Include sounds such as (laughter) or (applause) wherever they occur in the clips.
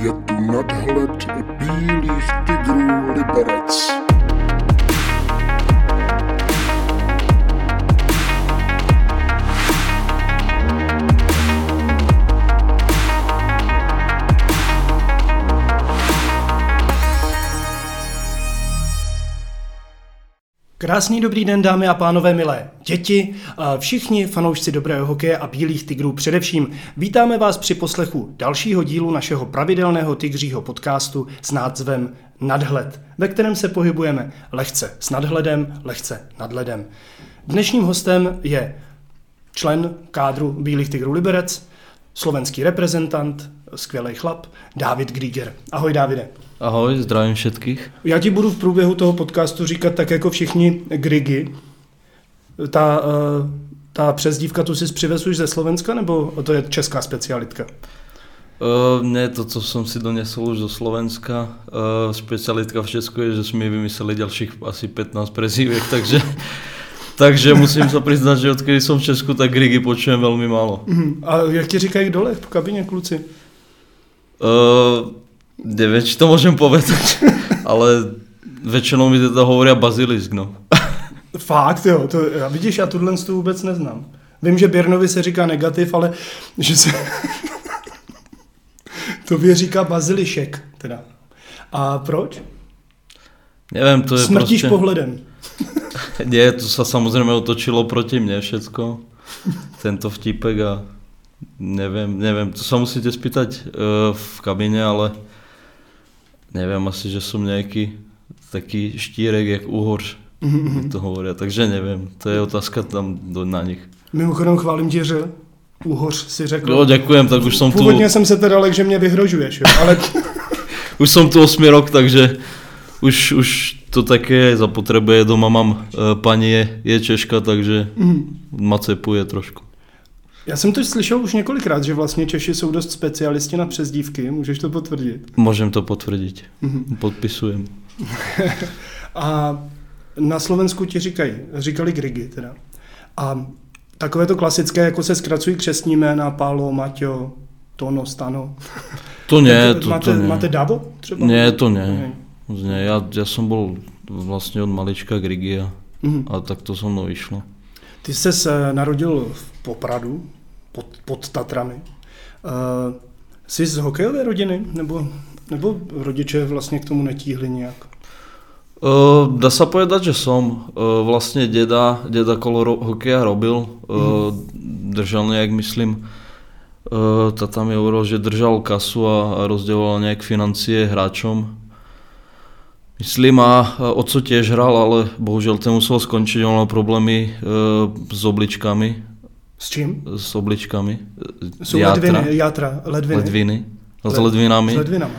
Je tu nadhled bílých tigrů Liberec. Krásný dobrý den, dámy a pánové, milé děti, a všichni fanoušci dobrého hokeje a bílých tigrů především. Vítáme vás při poslechu dalšího dílu našeho pravidelného tigřího podcastu s názvem Nadhled, ve kterém se pohybujeme lehce s nadhledem, lehce nadhledem. Dnešním hostem je člen kádru Bílých tigrů Liberec, slovenský reprezentant, skvělý chlap, David Grieger. Ahoj, Davide. Ahoj, zdravím všetkých. Já ti budu v průběhu toho podcastu říkat tak jako všichni Grigy. Ta, uh, ta přezdívka tu si přivez už ze Slovenska, nebo to je česká specialitka? Uh, ne, to, co jsem si donesl už do Slovenska. Uh, specialitka v Česku je, že jsme vymysleli dalších asi 15 prezívek, (laughs) takže, takže musím se přiznat, že odkedy jsem v Česku, tak Grigy počujem velmi málo. Uh-huh. A jak ti říkají dole v kabině kluci? Uh, neviem, či to môžem povedať, (laughs) ale väčšinou mi teda hovoria bazilisk, no. (laughs) Fakt, jo, to, vidíš, já tuhle tu vůbec neznám. Vím, že Birnovi se říká negativ, ale že se... (laughs) to by říká bazilišek, teda. A proč? Nevím, to je Smrtíš prostě... pohledem. Nie, to sa samozrejme otočilo proti mne všetko. Tento vtipek a neviem, neviem, to sa musíte spýtať uh, v kabine, ale neviem, asi, že som nejaký taký štírek, jak uhorš, mm-hmm. to hovoria, takže nevím, to je otázka tam do, na nich. Mimochodem chválím tě, že uhoř si řekl. Jo, děkujem, tak už jsem tu... Původně jsem se teda lek, že mě vyhrožuješ, jo, ale... (laughs) už jsem tu 8 rok, takže už, už to také zapotřebuje. Doma mám, uh, paní je, je Češka, takže mm. macepuje trošku. Já jsem to slyšel už několikrát, že vlastně Češi jsou dost specialisti na přezdívky. Můžeš to potvrdit? Můžem to potvrdit. Mm-hmm. Podpisujem. (laughs) a na Slovensku ti říkají, říkali Grigy teda. A takové to klasické, jako se zkracují křesní jména, Pálo, Maťo, Tono, Stano. To ne, to, máte, to ne. Máte Davo třeba? Ne, to ne. ne. Já, já jsem byl vlastně od malička Grigy a, mm-hmm. a tak to so mnou vyšlo. Ty jsi se narodil v Popradu, pod, pod Tatrami. Uh, jsi z hokejové rodiny, nebo, nebo rodiče vlastně k tomu netíhli nějak? Uh, dá sa povedať, že som. Uh, vlastne deda, deda kolo ro- hokeja robil, uh, mm. držal nejak, myslím, uh, tata mi hovoril, že držal kasu a, a rozděloval nejak financie hráčom. Myslím, a oco tiež hral, ale bohužel ten musel skončiť, on mal problémy uh, s obličkami. S čím? S obličkami. Jsou játra. ledviny, játra, ledviny. Ledviny. S ledvinami. S ledvinama.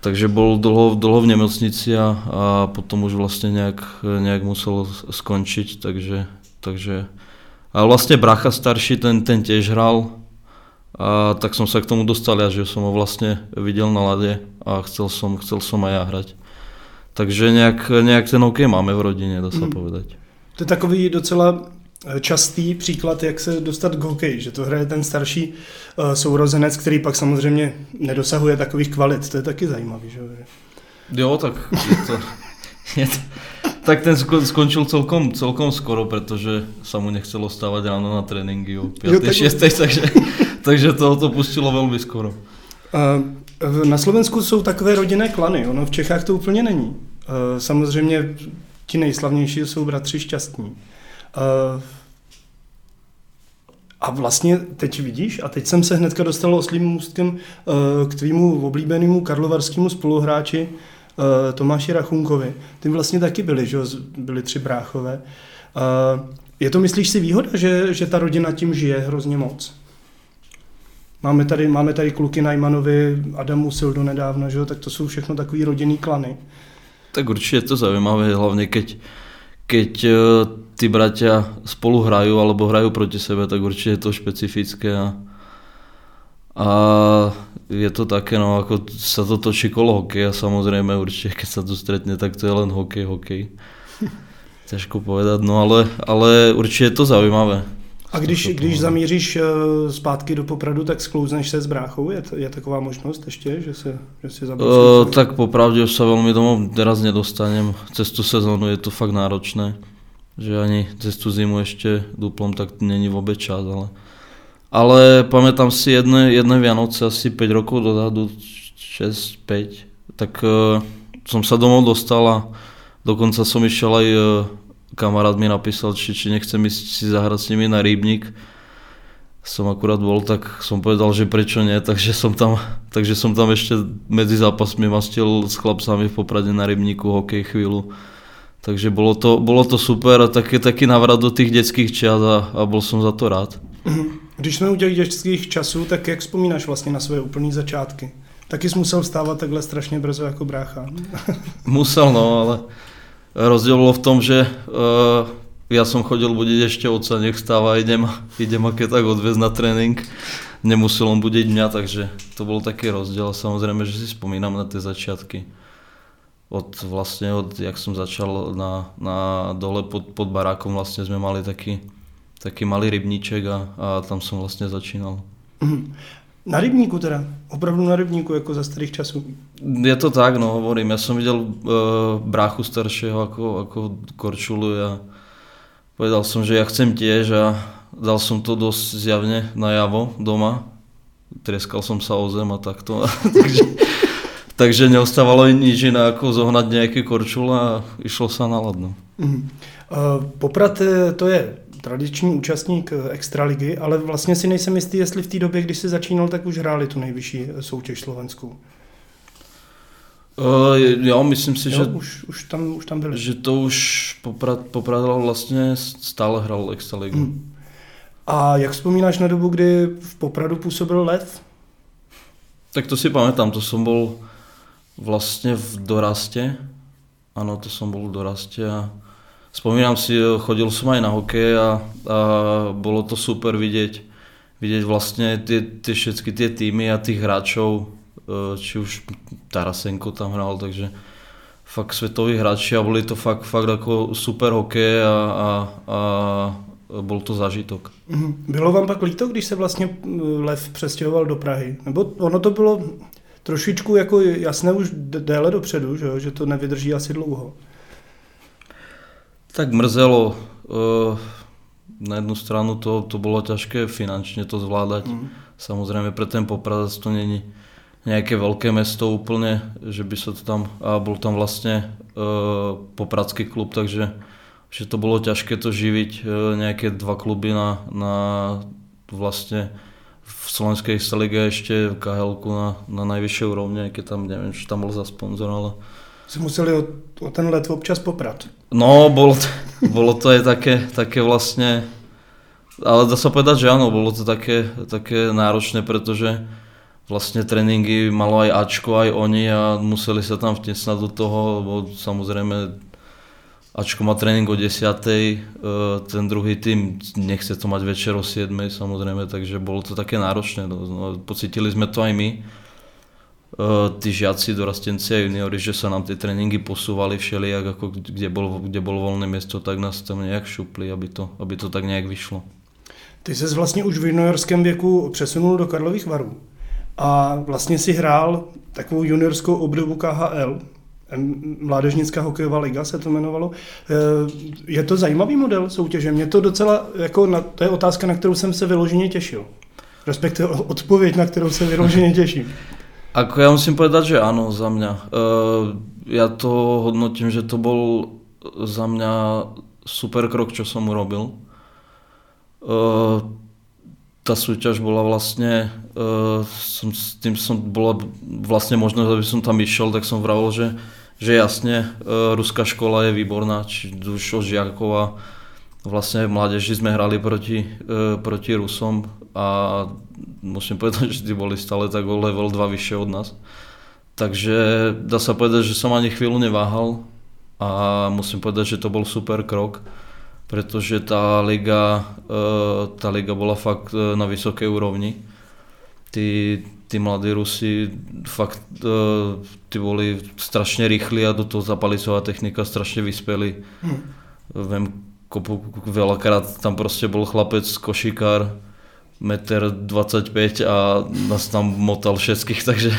Takže byl dlouho, dlouho v nemocnici a, a potom už vlastně nějak, nějak musel skončit, takže, takže a vlastně bracha starší, ten, ten těž hral a tak jsem se k tomu dostal já, že jsem ho vlastně viděl na ladě a chcel jsem, chcel jsem aj já hrať. Takže nějak, nějak ten hokej máme v rodině, dá se hmm. povedať. To je takový docela častý příklad, jak se dostat k hokeji, že to hraje ten starší uh, sourozenec, který pak samozřejmě nedosahuje takových kvalit. To je taky zajímavý, že? Jo, tak je to, (laughs) je to, tak ten skončil celkom, celkom skoro, protože se mu nechcelo stávat ráno na tréninky o 5. 6. takže, takže to, to pustilo velmi skoro. Uh, na Slovensku jsou takové rodinné klany, ono v Čechách to úplně není. Uh, samozřejmě ti nejslavnější jsou bratři šťastní. Uh, a vlastně teď vidíš, a teď jsem se hnedka dostal oslým můstkem uh, k tvýmu oblíbenému karlovarskému spoluhráči uh, Tomáši Rachunkovi. Ty vlastně taky byli, že byli tři bráchové. Je to, myslíš si, výhoda, že, že ta rodina tím žije hrozně moc? Máme tady, máme tady kluky Najmanovi, Adamu Sildo nedávno, že? tak to jsou všechno takový rodinný klany. Tak určitě je to zajímavé, hlavně keď keď uh, tí bratia spolu hrajú alebo hrajú proti sebe, tak určite je to špecifické a, a je to také, no ako sa to točí kolo hokeja, samozrejme určite, keď sa to stretne, tak to je len hokej, hokej. (laughs) Ťažko povedať, no ale, ale určite je to zaujímavé. A když, to když zamíříš eh, zpátky do Popradu, tak sklouzneš se s bráchou? Je, to, je taková možnost ještě, že se, že si zaboušíš? Uh, tak popravde už sa veľmi domov teraz nedostanem. Cez tú sezónu je to fakt náročné. Že ani cez tú zimu ešte duplom tak není vôbec čas, ale... Ale pamätám si jedné, jedné Vianoce, asi 5 rokov dozadu, 6-5, tak uh, som sa domov dostal a dokonca som išiel aj, uh, kamarát mi napísal, či, či nechcem ísť si zahrať s nimi na rýbnik. Som akurát bol, tak som povedal, že prečo nie, takže som tam, takže som tam ešte medzi zápasmi mastil s chlapcami v Poprade na rybníku hokej chvíľu. Takže bolo to, bolo to super a taký, taký návrat do tých detských čias a, a bol som za to rád. (clears throat) Když jsme u těch dětských časů, tak jak vzpomínáš vlastně na své úplné začátky? Taky jsi musel vstávat takhle strašně brzo jako brácha. Musel, no, ale rozdiel bolo v tom, že uh, ja som chodil budiť ešte otca, nech vstáva, idem, idem aké tak odviezť na tréning. Nemusel on budiť mňa, takže to bol taký rozdiel. Samozrejme, že si spomínam na tie začiatky. Od vlastne, od jak som začal na, na dole pod, pod barákom, vlastne sme mali taký, taký malý rybníček a, a tam som vlastne začínal. Na rybníku teda, opravdu na rybníku, jako za starých časů. Je to tak, no hovorím, ja som videl uh, bráchu staršieho ako, ako korčulu a povedal som, že ja chcem tiež a dal som to dosť zjavne najavo doma. Treskal som sa o zem a takto. (laughs) takže, takže neostávalo nič iné ako zohnať nejaký korčul a išlo sa na ladno. Mhm. Eh, Poprad eh, to je tradiční účastník eh, extraligy, ale vlastně si nejsem jistý, jestli v té době, když jsi začínal, tak už hráli tu nejvyšší eh, soutěž slovenskou. Uh, jo, myslím si, Jo, že, už, už, tam, už tam byli. že to už Poprad, Poprad vlastne stále hral Extraligu. Mhm. A jak vzpomínáš na dobu, kdy v Popradu působil Lev? Tak to si pamätám, to som bol vlastne v doraste. Áno, to som bol v doraste a spomínam si, chodil som aj na hokej a, a bolo to super vidieť, vidieť vlastne tie, tie všetky tie týmy a tých hráčov, e, či už Tarasenko tam hral, takže fakt svetoví hráči a boli to fakt, fakt ako super hokej a, a, a bol to zážitok. Mhm. Bylo vám pak líto, když se vlastně mm, Lev přestěhoval do Prahy? Nebo ono to bylo trošičku jako jasné už déle dopředu, že, že to nevydrží asi dlouho. Tak mrzelo. eh, Na jednu stranu to, to bolo ťažké finančne to zvládať. Mhm. Samozrejme pre ten Poprad to není nejaké veľké mesto úplne, že by sa to tam, a bol tam vlastne uh, popradský klub, takže že to bolo ťažké to živiť, uh, nejaké dva kluby na, na vlastne v slovenskej lige ešte khl na, na najvyššej úrovni, aj keď tam neviem, čo tam bol za sponzor, ale Si museli o, o ten let občas poprat. No, bolo to, (laughs) bolo to aj také, také vlastne, ale dá sa povedať, že áno, bolo to také, také náročné, pretože vlastne tréningy malo aj Ačko, aj oni a museli sa tam vtesnať do toho, lebo samozrejme Ačko má tréning o 10, eh, ten druhý tým nechce to mať večer o 7, samozrejme, takže bolo to také náročné. No, no, pocitili sme to aj my, Eh, tí žiaci, dorastenci a juniori, že sa nám tie tréningy posúvali všelijak, ako kde bolo, kde bolo voľné miesto, tak nás tam nejak šupli, aby to, aby to tak nejak vyšlo. Ty ses vlastně už v juniorském věku přesunul do Karlových varů a vlastně si hrál takovou juniorskou obdobu KHL, Mládežnická hokejová liga se to jmenovalo. Eh, Je to zajímavý model soutěže? Mě to docela, jako na, to je otázka, na kterou jsem se vyloženě těšil. Respektive odpověď, na kterou se vyloženě (laughs) těším. Ako ja musím povedať, že áno, za mňa. Ja to hodnotím, že to bol za mňa super krok, čo som urobil. Tá súťaž bola vlastne, som, s tým som bola vlastne možnosť, aby som tam išiel, tak som vravil, že, že jasne, ruská škola je výborná, či už žiakov a vlastne v mládeži sme hrali proti, uh, proti Rusom a musím povedať, (laughs) že tí boli stále tak o level 2 vyššie od nás. Takže dá sa povedať, že som ani chvíľu neváhal a musím povedať, že to bol super krok, pretože tá liga, eh, tá liga bola fakt eh, na vysokej úrovni. Tí, tí mladí Rusi fakt eh, tí boli strašne rýchli a do toho zapalicová technika strašne vyspeli. Hm. Viem, kopu, veľakrát tam prostě byl chlapec, košikár, meter 25 a nás tam motal všetkých, (laughs) takže,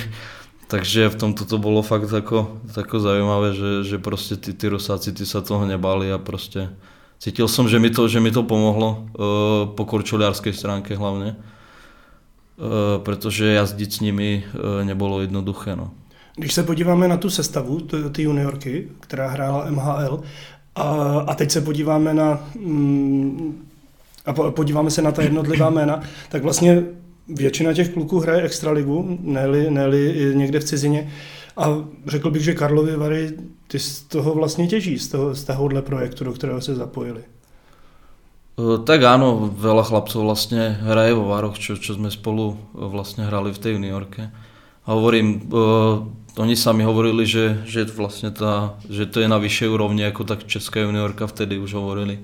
takže v tomto to bylo fakt jako, jako zajímavé, že, že prostě ty, ty Rusáci ty se toho nebáli a prostě cítil jsem, že mi to, že mi to pomohlo uh, po korčuliarské stránke hlavně, uh, protože jazdit s nimi uh, nebylo jednoduché. No. Když se podíváme na tu sestavu, ty juniorky, která hrála MHL, a, a teď se podíváme na mm, a podíváme se na ta jednotlivá jména, tak vlastně většina těch kluků hraje extraligu, ne-li, ne někde v cizině. A řekl bych, že Karlovy Vary, ty z toho vlastně těží, z, toho, z tohohle projektu, do kterého se zapojili. E, tak áno, veľa chlapcov vlastne hraje vo Vároch, čo, čo spolu vlastne hrali v tej juniorke. A hovorím, uh, oni sami hovorili, že, že, vlastne tá, že to je na vyššej úrovni, ako tak česká juniorka vtedy už hovorili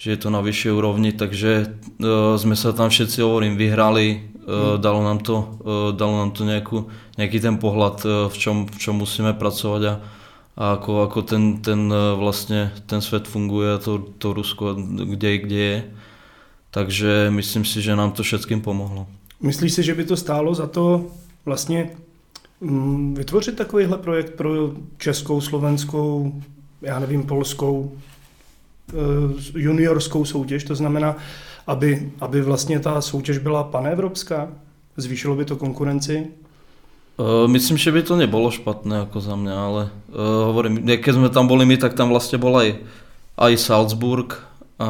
že je to na vyššej úrovni, takže uh, sme sa tam všetci, hovorím, vyhrali, uh, dalo nám to, uh, dalo nám to nejakú, nejaký ten pohľad, uh, v, čom, v čom musíme pracovať a, a ako, ako ten, ten uh, vlastne ten svet funguje to, to Rusko, kde, kde je. Takže myslím si, že nám to všetkým pomohlo. Myslíš si, že by to stálo za to vlastně mm, vytvořit takovýhle projekt pro českou, slovenskou, já nevím, polskou Eh, juniorskou soutěž, to znamená, aby, aby vlastně ta soutěž byla panevropská, zvýšilo by to konkurenci? Uh, myslím, že by to nebylo špatné jako za mě, ale uh, hovorím, keď jsme tam boli my, tak tam vlastně byl aj, aj Salzburg a,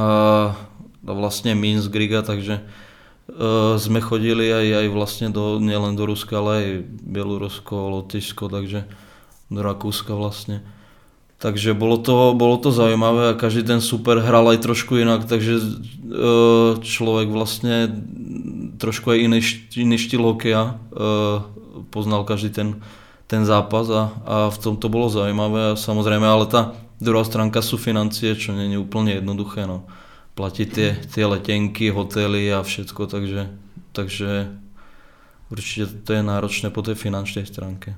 a vlastně Minsk, Riga, takže uh, jsme chodili aj, aj vlastně do, nielen do Ruska, ale aj Bělorusko, Lotyšsko, takže do Rakúska vlastně. Takže bolo to, bolo to zaujímavé a každý ten super hral aj trošku inak, takže e, človek vlastne trošku aj iný, iný štýl hokeja e, poznal každý ten, ten zápas a, a v tom to bolo zaujímavé a samozrejme, ale tá druhá stránka sú financie, čo nie je úplne jednoduché. No. Platiť tie, tie letenky, hotely a všetko, takže, takže určite to je náročné po tej finančnej stránke.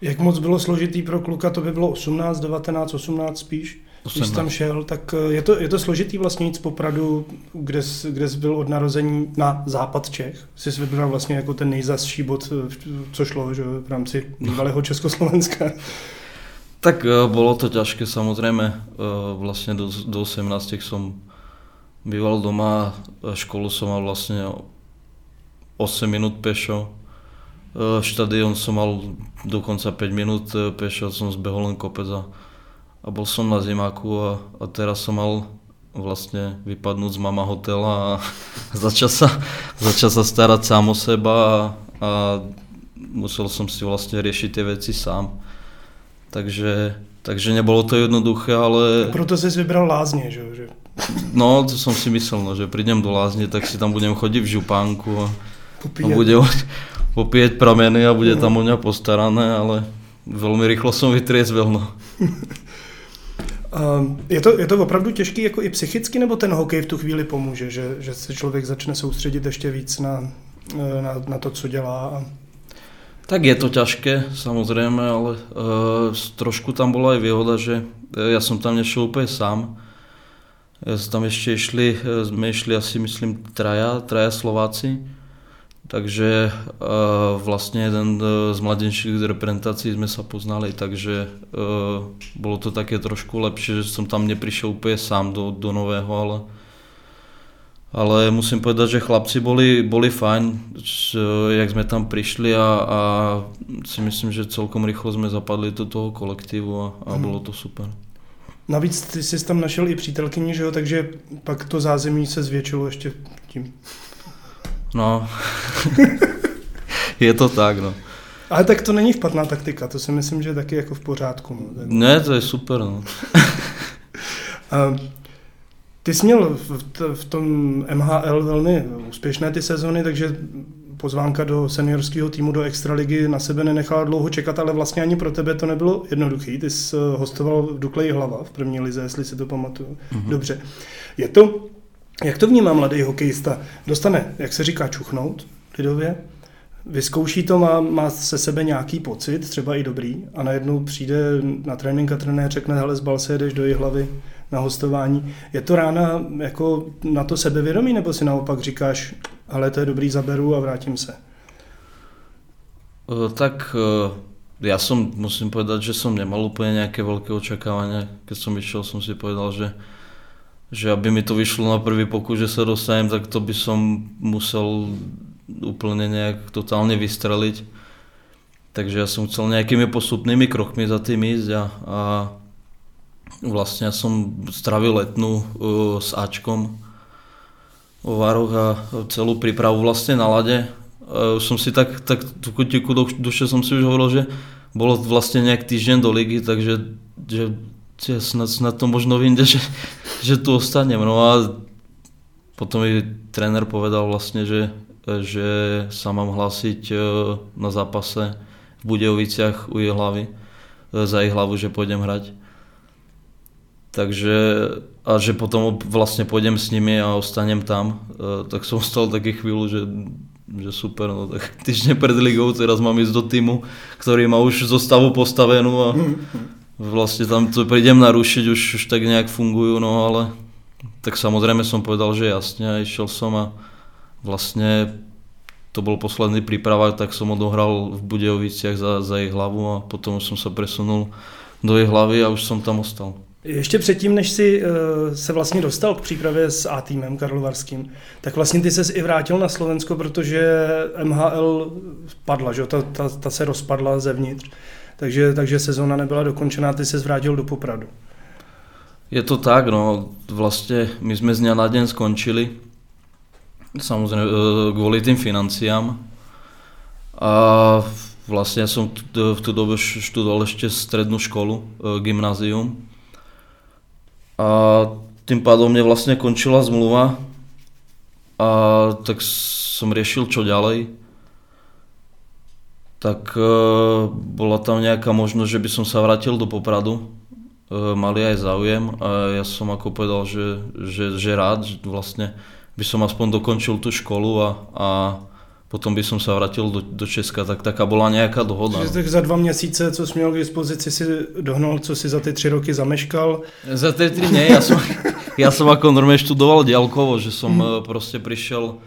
Jak moc bylo složitý pro kluka, to by bylo 18, 19, 18 spíš? 18. Když jsi tam šel, tak eh, je to, je to složitý vlastně jít z Popradu, kde jsi, kde jsi byl od narození na západ Čech. Jsi vybral vlastně jako ten nejzasší bod, eh, co šlo že, v rámci bývalého Československa. Tak eh, bylo to těžké samozřejmě. Vlastně do, do 18 jsem býval doma, školu jsem mal vlastně 8 minut pešo štadión som mal dokonca 5 minút eh, pešo, som zbehol len kopec a, a bol som na zimáku a, a teraz som mal vlastne vypadnúť z mama hotela a (laughs) začal sa, začal sa starať sám o seba a, a musel som si vlastne riešiť tie veci sám. Takže, takže nebolo to jednoduché, ale... A proto jsi vybral lázně, že? No, to som si myslel, no, že prídem do lázne, tak si tam budem chodiť v župánku a, a bude, popíjet prameny a bude tam o ňa postarané, ale velmi rychlo jsem vytriezvel. No. je, to, je to opravdu těžký jako i psychicky, nebo ten hokej v tu chvíli pomůže, že, že se člověk začne soustředit ještě víc na, na, na to, co dělá? Tak je to těžké, samozřejmě, ale uh, trošku tam byla i výhoda, že e, já jsem tam nešel úplně sám. Tam ještě šli, e, jsme šli asi myslím traja, traja Slováci takže uh, vlastně jeden z mladenších reprezentací jsme se poznali, takže uh, bylo to také trošku lepší, že jsem tam nepřišel úplně sám do, do nového, ale ale musím povedať, že chlapci boli, boli fajn, jak jsme tam přišli a, a si myslím, že celkom rychlo jsme zapadli do toho kolektivu a, a bylo to super. Navíc ty jsi tam našel i přítelkyni, že jo, takže pak to zázemí se zvětšilo ještě tím. No, (laughs) je to tak, no. Ale tak to není špatná taktika, to si myslím, že je taky jako v pořádku. No. Ne, to je super, no. (laughs) ty jsi měl v, v tom MHL velmi úspěšné ty sezony, takže pozvánka do seniorského týmu do Extraligy na sebe nenechala dlouho čekat, ale vlastně ani pro tebe to nebylo jednoduché. Ty jsi hostoval v Dukleji Hlava v první lize, jestli si to pamatuju. Mm-hmm. Dobře. Je to jak to vnímá mladý hokejista? Dostane, jak se říká, čuchnout lidově, vyzkouší to, má, má se sebe nějaký pocit, třeba i dobrý, a najednou přijde na trénink a trenér řekne, hele, zbal se, jdeš do hlavy na hostování. Je to rána jako na to sebevědomí, nebo si naopak říkáš, ale to je dobrý, zaberu a vrátím se? E, tak e, ja som, musím povedať, že som nemal úplne nejaké veľké očakávania. Keď som išiel, som si povedal, že, že aby mi to vyšlo na prvý pokus, že sa dostanem, tak to by som musel úplne nejak totálne vystreliť. Takže ja som chcel nejakými postupnými krokmi za tým ísť a, a vlastne ja som stravil letnú uh, s Ačkom o Vároch a celú prípravu vlastne na lade. Uh, som si tak, tak tú kutiku do duše som si už hovoril, že bolo vlastne nejak týždeň do ligy, takže že, že snad, snad to možno vyjde, že, že tu ostanem. No a potom mi tréner povedal vlastne, že, že sa mám hlásiť uh, na zápase v Budejoviciach u jej hlavy, e, za jej hlavu, že pôjdem hrať. Takže, a že potom vlastne pôjdem s nimi a ostanem tam, e, tak som ostal taký chvíľu, že, že super, no tak týždne pred ligou teraz mám ísť do týmu, ktorý má už zostavu postavenú a (laughs) vlastne tam to prídem narušiť, už, už tak nejak fungujú, no ale tak samozrejme som povedal, že jasne a išiel som a vlastne to bol posledný príprava, tak som odohral v Budejoviciach za, za jej hlavu a potom som sa presunul do jej hlavy a už som tam ostal. Ještě předtím, než si uh, se vlastně dostal k přípravě s A týmem Karlovarským, tak vlastně ty ses i vrátil na Slovensko, protože MHL padla, že? Ta, ta, ta se rozpadla zevnitř, takže, takže sezóna nebyla dokončená, ty se vrátil do Popradu. Je to tak, no, vlastně my jsme z dňa na den skončili, Samozrejme, e, kvôli tým financiám. A vlastne som v tú dobu študoval ešte strednú školu, e, gymnázium. A tým pádom mne vlastne končila zmluva a tak som riešil čo ďalej. Tak e, bola tam nejaká možnosť, že by som sa vrátil do Popradu. Mali aj záujem a ja som ako povedal, že, že, že rád, že vlastne by som aspoň dokončil tú školu a, a potom by som sa vrátil do, do Česka, tak taká bola nejaká dohoda. Takže tak za dva měsíce, co jsi měl k dispozici, si dohnal, co si za ty tři roky zameškal? Za ty tři nie, ja som, ja som ako normálne študoval diaľkovo, že som mm. proste prišiel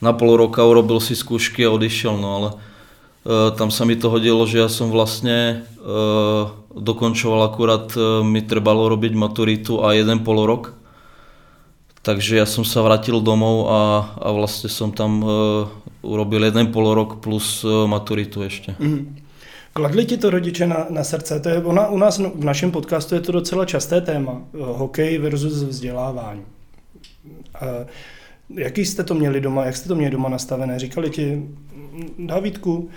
na pol roka, urobil si skúšky a odišiel, no ale tam sa mi to hodilo, že ja som vlastne uh, dokončoval akurát, uh, mi trebalo robiť maturitu a jeden pol rok takže ja som sa vrátil domov a, a vlastne som tam urobil jeden polorok plus maturitu ešte. Mm. Kladli ti to rodiče na, na srdce? To je, ona, u nás v našem podcastu je to docela časté téma. Eh, hokej versus vzdělávání. Uh, jaký jste to měli doma? Jak jste to měli doma nastavené? Říkali ti, Davidku,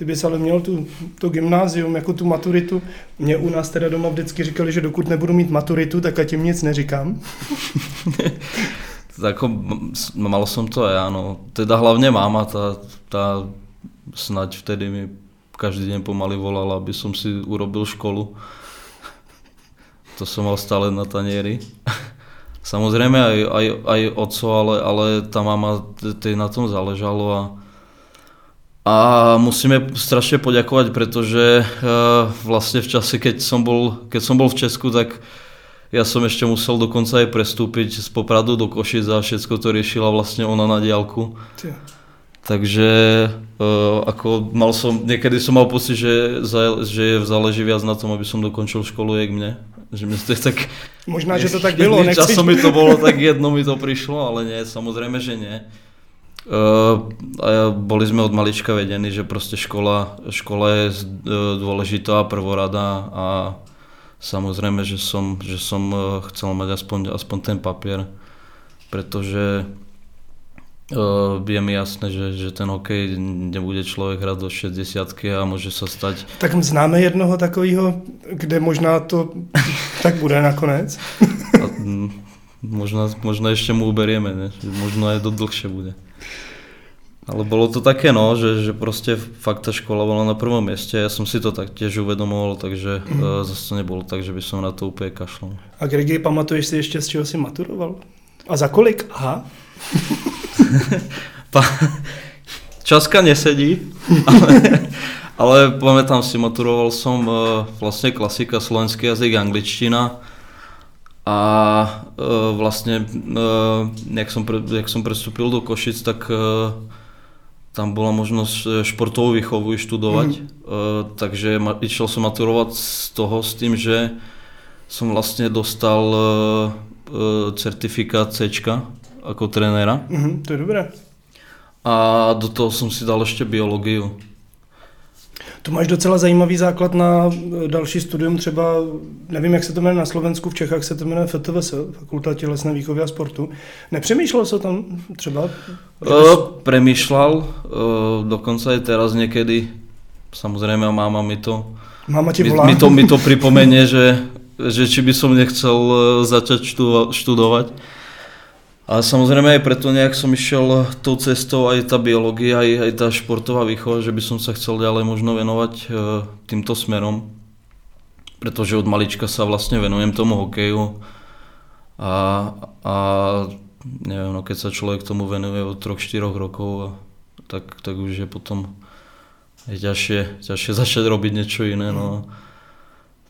ty bys ale měl tu, to gymnázium, jako tu maturitu. Mě u nás teda doma vždycky říkali, že dokud nebudu mít maturitu, tak a tím nic neříkám. Tako, mal som to aj, áno. Teda hlavne máma, tá, tá snať vtedy mi každý deň pomaly volala, aby som si urobil školu. (laughs) To som mal stále na tanieri. (laughs) Samozrejme aj, aj, aj oco, ale, ale tá mama, tej na tom záležalo a a musíme strašne poďakovať, pretože uh, vlastne v čase, keď som, bol, keď som bol v Česku, tak ja som ešte musel dokonca aj prestúpiť z Popradu do Košic a všetko to riešila vlastne ona na diálku. Takže uh, ako mal som, niekedy som mal pocit, že, za, že záleží viac na tom, aby som dokončil školu, jak mne. Že mi to je tak... Možná, že to (laughs) tak bylo. Časom mi to bolo, tak jedno mi to prišlo, ale nie, samozrejme, že nie. Uh, boli sme od malička vedení, že proste škola, škola je uh, dôležitá a prvorada a samozrejme, že som, že som uh, chcel mať aspoň, aspoň ten papier, pretože je mi jasné, že, že ten hokej nebude človek hrať do 60 a môže sa stať... Tak známe jednoho takového, kde možná to tak bude nakonec. a, možno, možno ešte mu uberieme, ne? možno aj to dlhšie bude. Ale bolo to také no, že, že proste fakt tá škola bola na prvom mieste, ja som si to tak tiež uvedomoval, takže uh, zase to nebolo tak, že by som na to úplne kašlal. A Gregi, pamatuješ si ešte, z čeho si maturoval? A za kolik? Aha. (laughs) Časka nesedí, ale, ale pamätám si, maturoval som uh, vlastne klasika, slovenský jazyk, angličtina A e, vlastne, e, jak, pre, jak som prestúpil do Košic, tak e, tam bola možnosť e, športovú výchovu študovať, mm. e, takže ma, išiel som maturovať z toho s tým, že som vlastne dostal certifikát C ako trenéra. Mm, to je dobré. A do toho som si dal ešte biológiu. To máš docela zajímavý základ na e, další studium, třeba, nevím, jak se to jmenuje na Slovensku, v Čechách se to jmenuje FTVS, Fakulta tělesné výchovy a sportu. Nepřemýšlel se tam třeba? Uh, premýšľal, uh, dokonca aj teraz niekedy, samozrejme máma mi to, Máma ti mi, volá. mi to, mi to (laughs) pripomenie, že, že či by som nechcel začať študo, študovať. A samozrejme aj preto nejak som išiel tou cestou aj tá biológia, aj, aj tá športová výchova, že by som sa chcel ďalej možno venovať e, týmto smerom. Pretože od malička sa vlastne venujem tomu hokeju a, a neviem, no keď sa človek tomu venuje od 3-4 rokov, tak, tak už je potom je ťažšie, ťažšie (laughs) začať robiť niečo iné. No.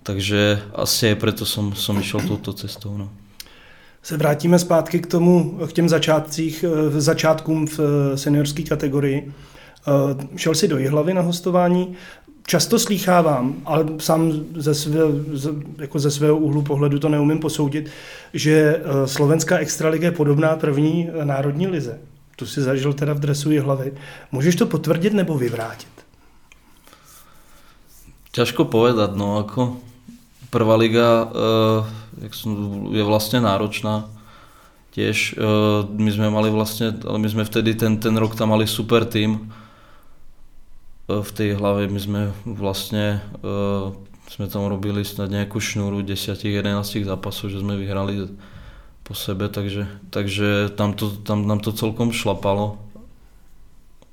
Takže asi aj preto som, som išiel touto cestou. No se vrátíme zpátky k tomu, k těm začátcích, eh, začátkům v eh, seniorské kategorii. Eh, šel si do Jihlavy na hostování. Často slýchávám, ale sám ze, své, jako ze svého úhlu pohledu to neumím posoudit, že slovenská extraliga je podobná první národní lize. Tu si zažil teda v dresu Jihlavy. Můžeš to potvrdit nebo vyvrátit? Ťažko povedať, no ako prvá liga jak som, je vlastne náročná. Tiež uh, my sme mali vlastne, ale my sme vtedy ten, ten rok tam mali super tým uh, v tej hlave, my sme vlastne uh, sme tam robili snad nejakú šnúru 10-11 zápasov, že sme vyhrali po sebe, takže, takže tam, to, tam nám to celkom šlapalo.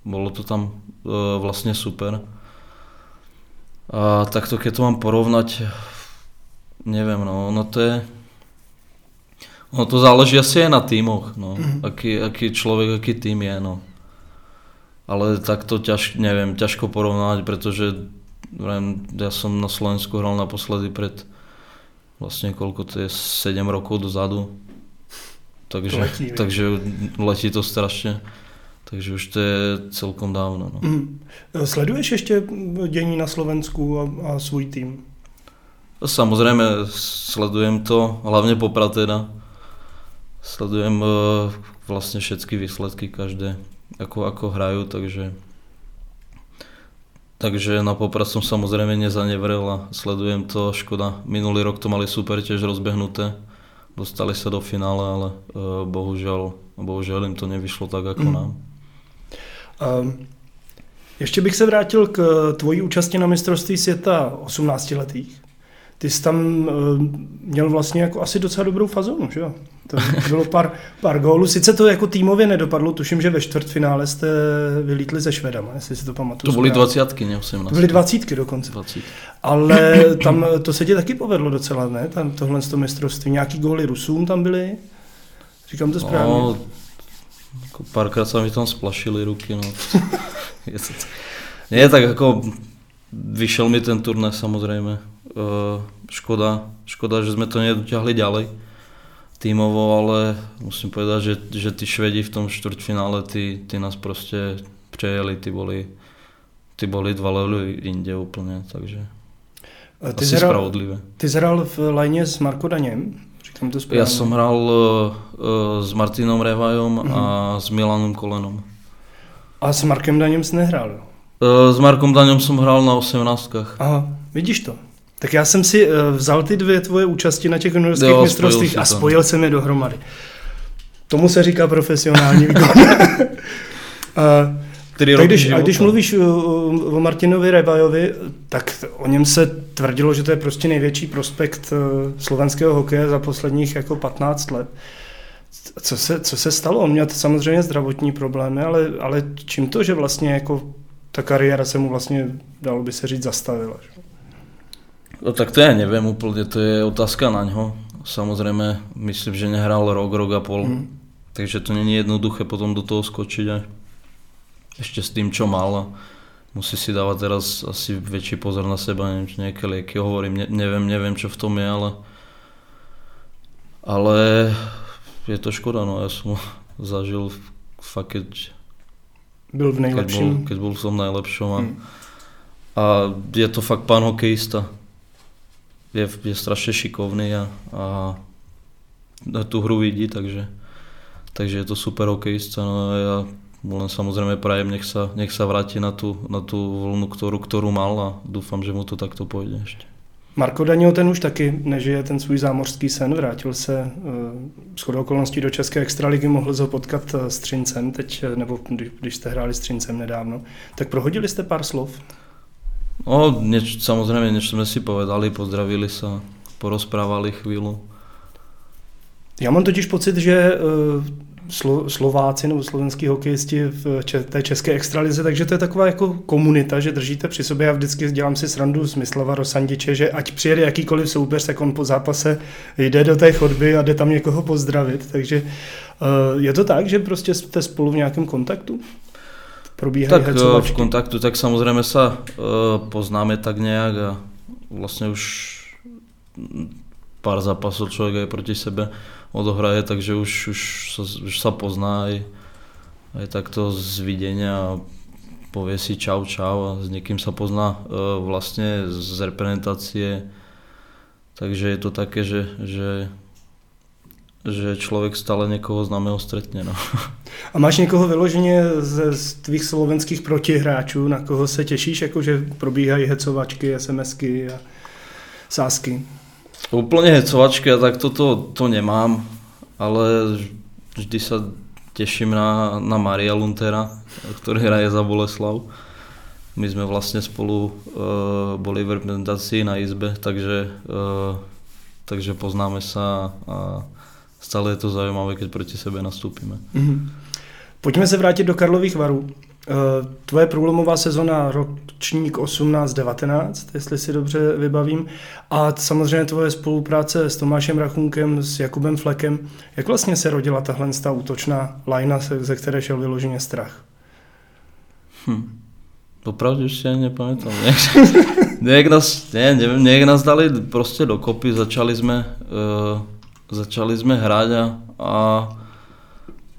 Bolo to tam vlastne super. A takto keď to mám porovnať, neviem, no, ono to je... Ono to záleží asi aj na týmoch, no. Mm-hmm. Aký, aký človek, aký tým je, no. Ale tak to ťaž, neviem, ťažko porovnať, pretože neviem, ja som na Slovensku hral naposledy pred vlastne koľko to je, 7 rokov dozadu. Takže, letí, takže letí to strašne. Takže už to je celkom dávno. No. Mm. Sleduješ ještě dění na Slovensku a, a svůj tým? Samozrejme, sledujem to, hlavne Poprad teda. Sledujem uh, vlastne všetky výsledky každé, ako, ako hrajú, takže Takže na Poprad som samozrejme nezanevrel a sledujem to, škoda. Minulý rok to mali super tiež rozbehnuté. Dostali sa do finále, ale uh, bohužiaľ, bohužiaľ im to nevyšlo tak ako mm. nám. Um, ještě bych se vrátil k tvojí účasti na mistrovství světa 18 letých ty jsi tam uh, měl vlastně jako asi docela dobrou fazonu, že jo? To bylo pár, pár gólů. Sice to jako týmově nedopadlo, tuším, že ve čtvrtfinále jste vylítli se Švedama, jestli si to pamatuju. To byly dvacítky, ne 18. To byly dvacítky dokonce. 20. Ale tam to se ti taky povedlo docela, ne? Tam tohle z toho mistrovství. Nějaký góly Rusům tam byly? Říkám to správně. No, jako párkrát se mi tam splašili ruky, no. (laughs) Nie, tak jako vyšel mi ten turné samozřejmě. Eh, škoda, škoda, že sme to nedotiahli ďalej tímovo, ale musím povedať, že, že tí Švedi v tom štvrťfinále, tí, tí nás proste přejeli, ty boli, ty boli dva levely inde úplne, takže ty asi zhral, spravodlivé. Ty zhral v lajně s Marko Daněm? Říkám to správně. Ja som hral uh, s Martinom Revajom uh-huh. a s Milanom Kolenom. A s Markem Daněm jsi nehrál? S Markom Daněm som hral na 18. Aha, vidíš to. Tak já jsem si uh, vzal ty dvě tvoje účasti na těch juniorských jo, mistrovstvích a spojil jsem je dohromady. Tomu se říká profesionální výkon. (laughs) uh, tak když, a když mluvíš o, o Martinovi Rebajovi, tak o něm se tvrdilo, že to je prostě největší prospekt slovenského hokeje za posledních jako 15 let. Co se, co se stalo? On měl samozřejmě zdravotní problémy, ale, ale čím to, že vlastně jako ta kariéra se mu vlastně, dalo by se říct, zastavila? Že? No tak to ja neviem úplne, to je otázka na ňo. Samozrejme, myslím, že nehral rok, rok a pol. Mm. Takže to není jednoduché potom do toho skočiť aj ešte s tým, čo mal. Musí si dávať teraz asi väčší pozor na seba, neviem, či nejaké lieky hovorím, ne, neviem, neviem, čo v tom je, ale Ale je to škoda, no, ja som zažil fakt, keď, Byl v keď, bol, nejlepším. keď bol som najlepšom a, Hmm. a je to fakt pán hokejista. Je, je strašne šikovný a, a tú hru vidí, takže, takže je to super hokejista. No ja mu len samozrejme prajem, nech sa, nech sa vráti na tú, na tú vlnu, ktorú, ktorú mal a dúfam, že mu to takto pôjde ešte. Marko Danil ten už taky nežije ten svůj zámořský sen, vrátil se s chodou okolností do České extraligy, mohl ho potkat eh, s Třincem teď, eh, nebo když, když jste hráli s Třincem nedávno. Tak prohodili jste pár slov? No, nieč, samozrejme, niečo sme si povedali, pozdravili sa, porozprávali chvíľu. Já mám totiž pocit, že eh, Slo, Slováci nebo slovenský hokejisti v če, té české extralize, takže to je taková jako komunita, že držíte při sobě. Já vždycky dělám si srandu z Myslava Rosandiče, že ať přijede jakýkoliv soupeř, tak on po zápase jde do té chodby a jde tam někoho pozdravit. Takže uh, je to tak, že prostě jste spolu v nějakém kontaktu? Probíhají Tak eh, hecovačky? v kontaktu, tak samozrejme sa uh, poznáme tak nejak a vlastne už pár zápasov človek aj proti sebe odohraje, takže už, už, sa, už sa pozná aj, aj takto z videnia a povie si čau čau a s niekým sa pozná uh, vlastne z reprezentácie. Takže je to také, že, že, že človek stále niekoho známeho stretne. No. (laughs) A máš někoho vyloženě z, z tvých slovenských protihráčů, na koho se těšíš, jakože probíhají hecovačky, SMSky a sásky? Úplne hecovačky a tak toto to nemám, ale vždy sa teším na, na Maria Luntera, ktorý hraje za Boleslav. My sme vlastne spolu uh, boli v reprezentácii na izbe, takže, uh, takže poznáme sa a stále je to zaujímavé, keď proti sebe nastúpime. Mhm. Pojďme se vrátit do Karlových varů. Eh, Tvoje průlomová sezona ročník 18-19, jestli si dobře vybavím, a samozřejmě tvoje spolupráce s Tomášem Rachunkem, s Jakubem Flekem. Jak vlastně se rodila tahle ta útočná lajna, ze které šel vyloženě strach? Hm. Popravde už si ani nepamätám. Nejak, (laughs) nejak, nás, ne, neviem, nejak nás dali proste dokopy, začali sme, uh, začali sme hrať a, a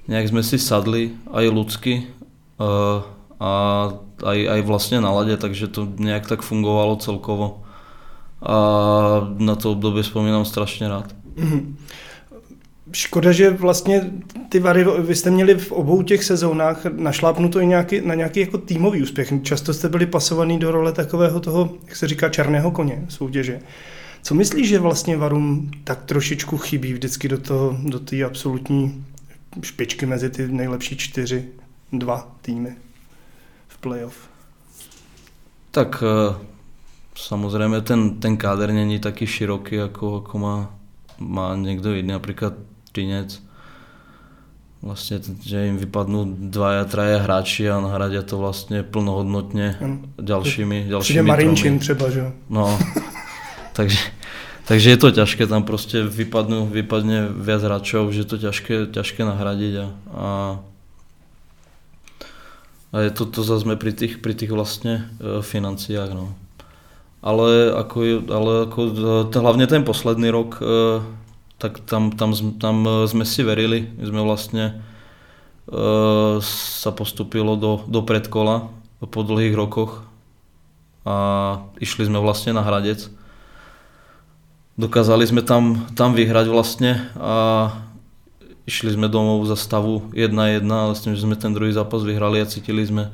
nejak sme si sadli aj ľudsky uh, a aj, aj vlastne na lade, takže to nejak tak fungovalo celkovo. A na to obdobie spomínam strašne rád. Mhm. Škoda, že vlastně ty vary, vy jste měli v obou těch sezónách našlápnuto i nějaký, na nějaký jako týmový úspěch. Často jste byli pasovaný do role takového toho, jak se říká, černého koně soutěže. Co myslíš, že vlastně Varům tak trošičku chybí vždycky do toho, do té absolutní špičky mezi ty nejlepší čtyři, dva týmy v playoff? Tak eh, samozrejme ten, ten káder není taký široký, ako, ako má, má niekto iný, napríklad Trinec. Vlastne, že im vypadnú dvaja, traja hráči a nahradia to vlastne plnohodnotne Ano. ďalšími, Přijde ďalšími Marinčin třeba, že jo? No, (laughs) takže, takže je to ťažké, tam proste vypadnú, vypadne viac hráčov, že je to ťažké, ťažké nahradiť a, a a je to, to zase pri tých, pri tých vlastne e, financiách, no. Ale ako, ale ako e, t- hlavne ten posledný rok, e, tak tam, tam, tam e, sme si verili, my sme vlastne sa postupilo do, do predkola po dlhých rokoch a išli sme vlastne na Hradec. Dokázali sme tam, tam vyhrať vlastne a išli sme domov za stavu 1-1, ale s tým, že sme ten druhý zápas vyhrali a cítili sme,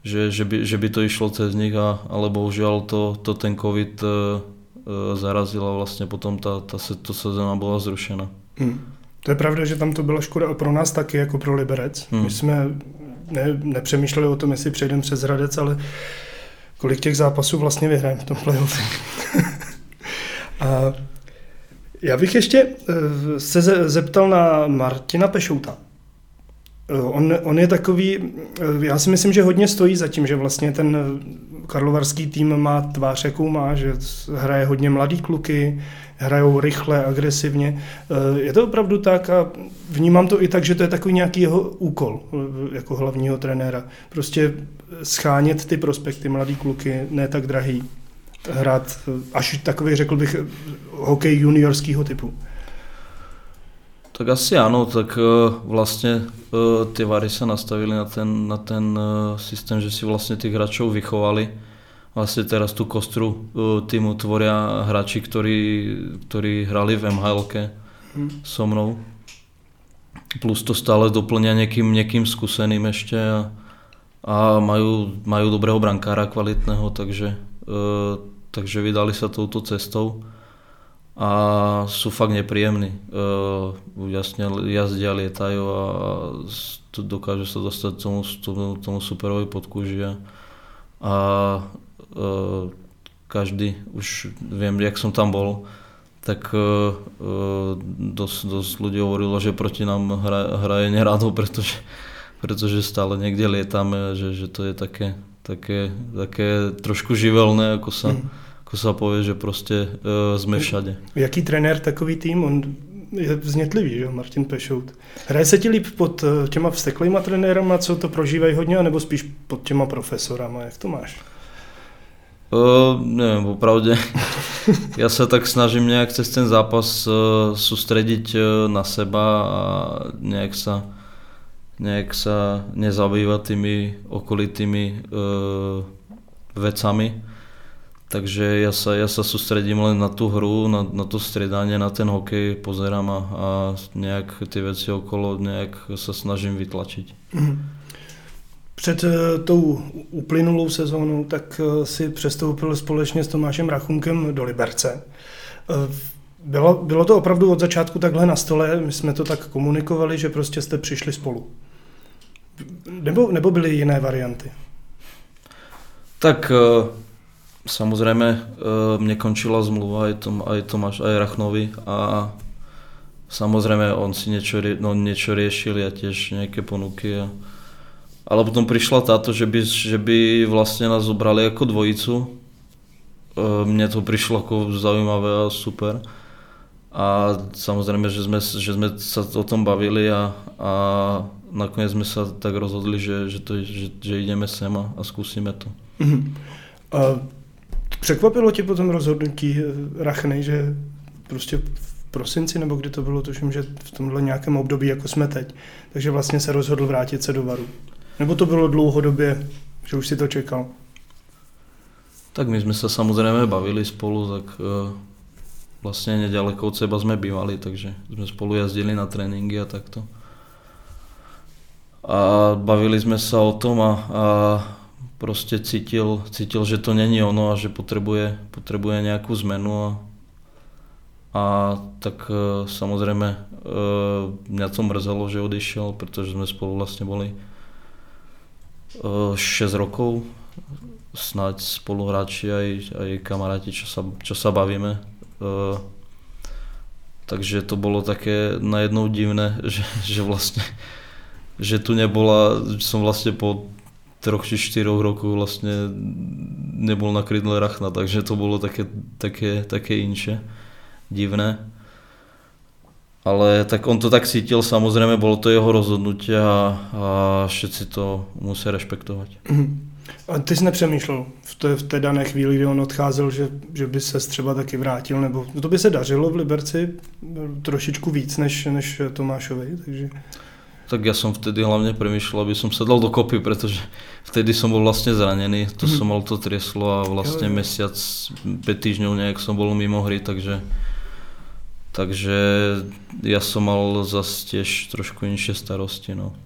že, že, by, že by to išlo cez nich, a, ale bohužiaľ to, to ten COVID e, e, zarazil a vlastne potom tá, tá, se- to sezóna bola zrušená. Hmm. To je pravda, že tam to byla škoda pro nás taky jako pro Liberec. Hmm. My jsme ne, nepřemýšleli o tom, jestli přejdeme přes Hradec, ale kolik těch zápasů vlastně vyhrajeme v tom playoff. (laughs) a já bych ještě eh, se ze- zeptal na Martina Pešouta. Eh, On, on je takový, eh, já si myslím, že hodně stojí za tím, že vlastně ten karlovarský tým má tvář, jakou má, že hraje hodně mladý kluky, hrajou rychle, agresivně. Je to opravdu tak a vnímám to i tak, že to je takový nějaký jeho úkol jako hlavního trenéra. Prostě schánět ty prospekty, mladý kluky, ne tak drahý, hrát eh, až takový, řekl bych, eh, hokej juniorského typu. Tak asi áno, tak uh, vlastne uh, tie vary sa nastavili na ten, na ten uh, systém, že si vlastne tých hráčov vychovali. Vlastne teraz tú kostru týmu tvoria hráči, ktorí, ktorí hrali v mhl hmm. so mnou. Plus to stále doplňa niekým, niekým skúseným ešte a, a majú, majú dobrého brankára kvalitného, takže, takže vydali sa touto cestou a sú fakt nepríjemní. Uh, jasne jazdia, lietajú a dokáže sa dostať tomu, tomu, tomu superovi pod kúži a, uh, každý, už viem, jak som tam bol, tak uh, uh, dosť, dosť ľudí hovorilo, že proti nám hra, hraje nerado, (laughs) pretože, pretože stále niekde lietame, že, že to je také, také, také trošku živelné, ako sa, mm ako sa povie, že prostě uh, sme všade. Jaký trenér takový tým? On je vznětlivý, že Martin Pešout. Hraje se ti líp pod eh, těma vsteklýma trenérama, co to prožívají hodně, nebo spíš pod těma profesorama? Jak to máš? Uh, neviem, popravde. (laughs) ja sa tak snažím nejak cez ten zápas uh, sústrediť uh, na seba a nejak sa, nejak sa nezabývať tými okolitými uh, vecami takže ja sa, ja sa sústredím len na tú hru, na, na to striedanie, na ten hokej, pozerám a, a nejak tie veci okolo nejak sa snažím vytlačiť. Mhm. (clears throat) Před eh, tou uplynulou sezónou tak eh, si přestoupil společně s Tomášem Rachunkem do Liberce. Eh, bylo, bylo to opravdu od začátku takhle na stole, my jsme to tak komunikovali, že prostě jste přišli spolu. Nebo, nebo byly jiné varianty? Tak Samozrejme, e, mne končila zmluva aj, Tom, aj Tomáš, aj Rachnovi a samozrejme on si niečo, no, niečo riešil a tiež nejaké ponuky. A, ale potom prišla táto, že by, že by vlastne nás zobrali ako dvojicu. E, mne to prišlo ako zaujímavé a super. A samozrejme, že sme, že sme sa o tom bavili a, a nakoniec sme sa tak rozhodli, že, že, to, že, že ideme sem a, a skúsime to. Mm-hmm. Uh... Překvapilo tě potom rozhodnutí eh, Rachny, že prostě v prosinci, nebo kdy to bylo, tuším, že v tomhle nějakém období, jako jsme teď, takže vlastně se rozhodl vrátit se do Varu. Nebo to bylo dlouhodobě, že už si to čekal? Tak my jsme se samozřejmě bavili spolu, tak uh, vlastně nedaleko od seba jsme bývali, takže jsme spolu jazdili na tréninky a takto. A bavili jsme se o tom a, a prostě cítil, cítil, že to není ono a že potřebuje, potřebuje nějakou zmenu a, a tak e, samozřejmě e, mě to mrzelo, že odišel, protože jsme spolu vlastně byli 6 e, rokov, snad spoluhráči aj, aj kamaráti, čo sa, čo sa bavíme. takže to bylo také najednou divné, (laughs) že, že vlastně že tu nebola, som vlastne po troch či štyroch rokov vlastne nebol na krydle Rachna, takže to bolo také, také, také inše, divné. Ale tak on to tak cítil, samozrejme, bolo to jeho rozhodnutie a, a všetci to musí rešpektovať. Mhm. (clears throat) A ty jsi nepřemýšlel v té, v té dané chvíli, kdy on odcházel, že, že by se třeba taky vrátil, nebo to by se dařilo v Liberci trošičku víc než, než Tomášovi, takže tak ja som vtedy hlavne premyšľal, aby som sa dal dokopy, pretože vtedy som bol vlastne zranený, to mm. som mal to trieslo a vlastne jo, jo. mesiac, 5 týždňov nejak som bol mimo hry, takže takže ja som mal zase tiež trošku inšie starosti. No.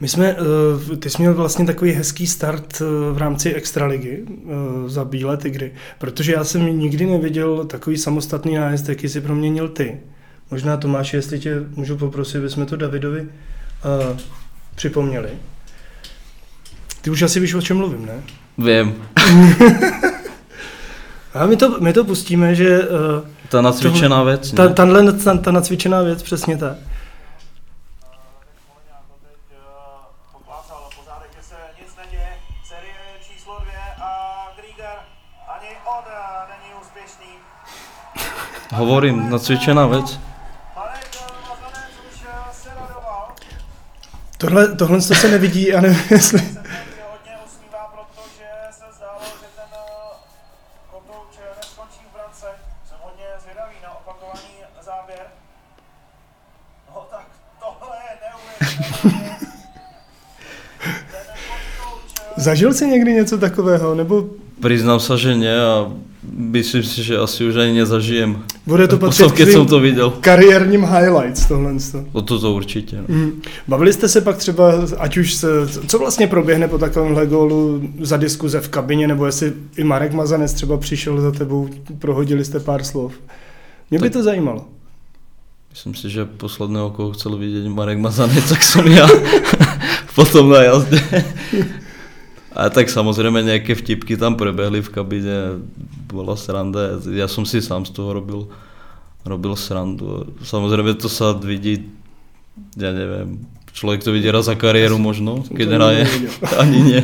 My jsme, eh, ty jsi měl vlastně takový hezký start eh, v rámci Extraligy eh, za Bílé tygry, protože já jsem nikdy neviděl takový samostatný nájezd, jaký si proměnil ty. Možná Tomáš, jestli tě můžu poprosit, abychom to Davidovi uh, připomněli. Ty už asi víš, o čem mluvím, ne? Vím. (laughs) A my to, my to pustíme, že... Uh, ta nacvičená to, věc, ta, tahle, ta, ta nacvičená věc, přesně tak. Hovorím, nacvičená věc. Tohle, tohle se nevidí, já nevím, (laughs) jestli... (laughs) Zažil jsi někdy něco takového, nebo Priznám sa, že nie a myslím si, že asi už ani nezažijem. Bude to patřit tvým som to videl. kariérním highlights tohle? to? No to to určitě. No. Mhm. Bavili jste se pak třeba, ať už se, co vlastně proběhne po takovémhle gólu za diskuze v kabině, nebo jestli i Marek Mazanec třeba přišel za tebou, prohodili jste pár slov. Mě by Tak- to zajímalo. Myslím si, že posledného, koho chcel vidieť Marek Mazanec, tak som ja. (laughs) Potom na jazde. (laughs) A tak samozrejme nejaké vtipky tam prebehli v kabine, bola sranda, ja som si sám z toho robil, robil srandu. Samozrejme to sa vidí, ja neviem, človek to vidí raz za kariéru možno, hraje, nevidel. (laughs) ani nie.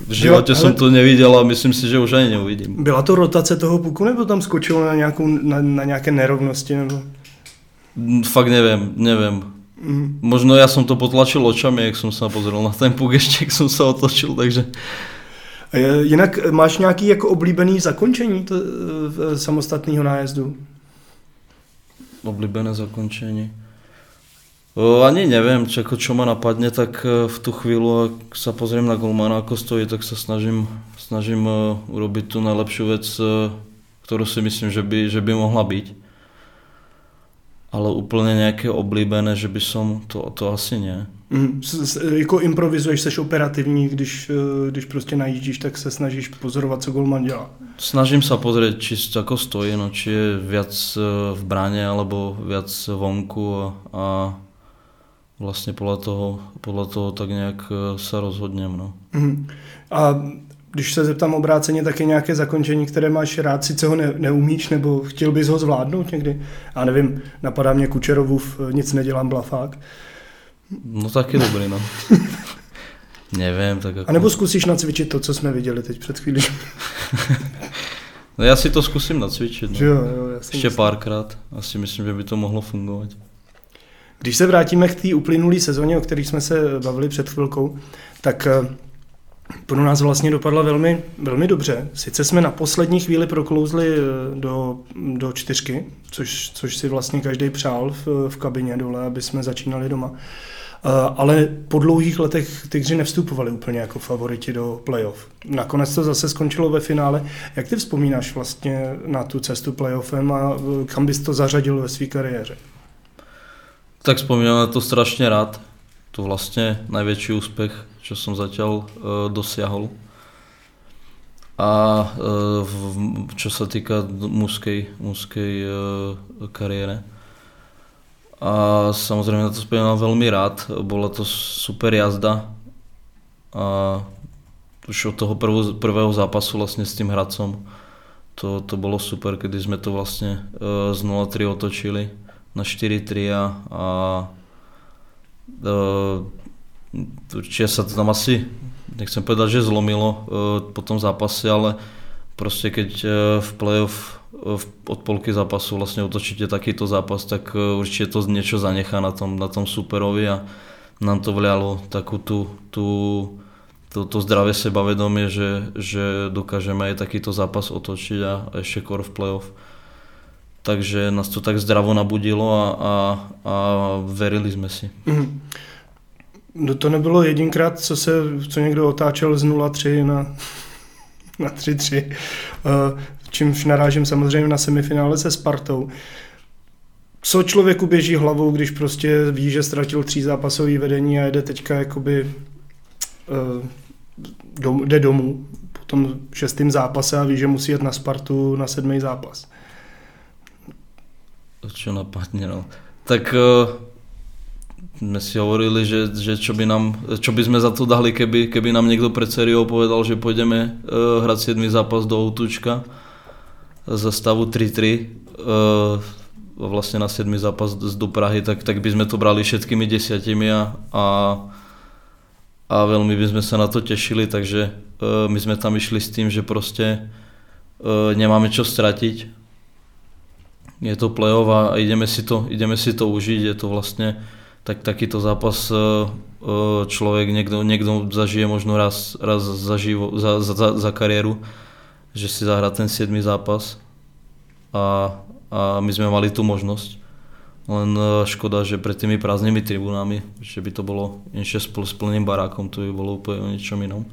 V živote ale- som to nevidel a myslím si, že už ani neuvidím. Byla to rotace toho puku, nebo tam skočilo na, nějakou, na, na nějaké nerovnosti? Nebo... Fakt neviem, neviem. Mhm. Možno ja som to potlačil očami, jak som sa pozrel na ten puk ešte, jak som sa otočil, takže je- Jinak eh, máš nějaký jako oblíbený zakončení to, eh, samostatného nájezdu? oblíbené zakončenie. O, ani neviem, čo, ako čo ma napadne, tak v tú chvíľu, ak sa pozriem na golmana, ako stojí, tak sa snažím, snažím urobiť tú najlepšiu vec, ktorú si myslím, že by, že by mohla byť. Ale úplne nejaké oblíbené, že by som, to, to asi nie. S, s, jako improvizuješ, seš operativní, když, eh, když prostě najíždíš, tak se snažíš pozorovat, co golman dělá. Snažím sa pozrieť, či ako stojí, no, či je viac e, v bráne alebo viac vonku a, a vlastne podľa toho, podľa toho tak nejak e, sa rozhodnem. No. Mhm. A když se zeptám obráceně, tak je nějaké zakončení, které máš rád, sice ho ne, neumíš, nebo chtěl bys ho zvládnout někdy? A nevím, napadá mě Kučerovův eh, nic nedělám blafák. No taký dobrý, no. (laughs) Neviem, tak ako... A nebo zkusíš nacvičit to, co jsme viděli teď před chvílí. (laughs) No ja si to skúsim nacvičiť. Že No. jo, jo, já si Ešte myslím. párkrát. Asi myslím, že by to mohlo fungovať. Když se vrátíme k té uplynulé sezóně, o kterých jsme se bavili před chvilkou, tak eh, pro nás vlastně dopadla velmi, velmi dobře. Sice jsme na poslední chvíli proklouzli eh, do, do čtyřky, což, což si vlastně každý přál v, v kabině dole, aby jsme začínali doma. Eh, Ale po dlouhých letech Tygři nevstupovali úplně jako favoriti do playoff. Nakonec to zase skončilo ve finále. Jak ty vzpomínáš vlastně na tu cestu playoffem a eh, kam bys to zařadil ve své kariéře? Tak spomínam na to strašne rád. To vlastne najväčší úspech, čo som zatiaľ e, dosiahol. A e, v, čo sa týka. A samozrejme na to spomínam veľmi rád. Bola to super jazda. A už od toho prvú, prvého zápasu vlastne s tým Hradcom to, to bolo super, kedy sme to vlastne e, z 0-3 otočili na 4-3 a, a e, určite sa to tam asi, nechcem povedať, že zlomilo e, po tom zápase, ale proste keď v playoff od polky zápasu vlastne otočíte takýto zápas, tak e, určite to niečo zanechá na tom, na tom superovi a nám to vlialo takú tú, tú to, to zdravé sebavedomie, že, že dokážeme aj takýto zápas otočiť a, ešte kor v playoff. Takže nás to tak zdravo nabudilo a, a, a verili sme si. Mhm. No to nebylo jedinkrát, co se, co někdo otáčel z 0-3 na, (laughs) na 3-3. Eh, Čímž narážím samozřejmě na semifinále se Spartou. Co člověku běží hlavou, když prostě ví, že ztratil tří zápasový vedení a jede teďka jakoby eh, dom, jde domů po tom šestém zápase a ví, že musí jet na Spartu na sedmý zápas. Čo napadne, no. Tak uh, sme si hovorili, že, že čo, by nám, čo by sme za to dali, keby, keby nám niekto pred sériou povedal, že pôjdeme uh, hrať 7. zápas do Outučka za stavu 3-3 uh, vlastne na 7. zápas z- do Prahy, tak, tak by sme to brali všetkými desiatimi a, a, a veľmi by sme sa na to tešili, takže uh, my sme tam išli s tým, že proste uh, nemáme čo stratiť, je to playoff a ideme si to, ideme si to užiť, je to vlastne tak, takýto zápas e, e, človek niekto, niekto zažije možno raz, raz za, živo, za, za, za kariéru, že si zahrá ten 7. zápas a, a my sme mali tú možnosť. len eh, škoda, že pred tými prázdnymi tribunami, že by to bolo inšie s plným barákom, to by bolo úplne o ničom inom.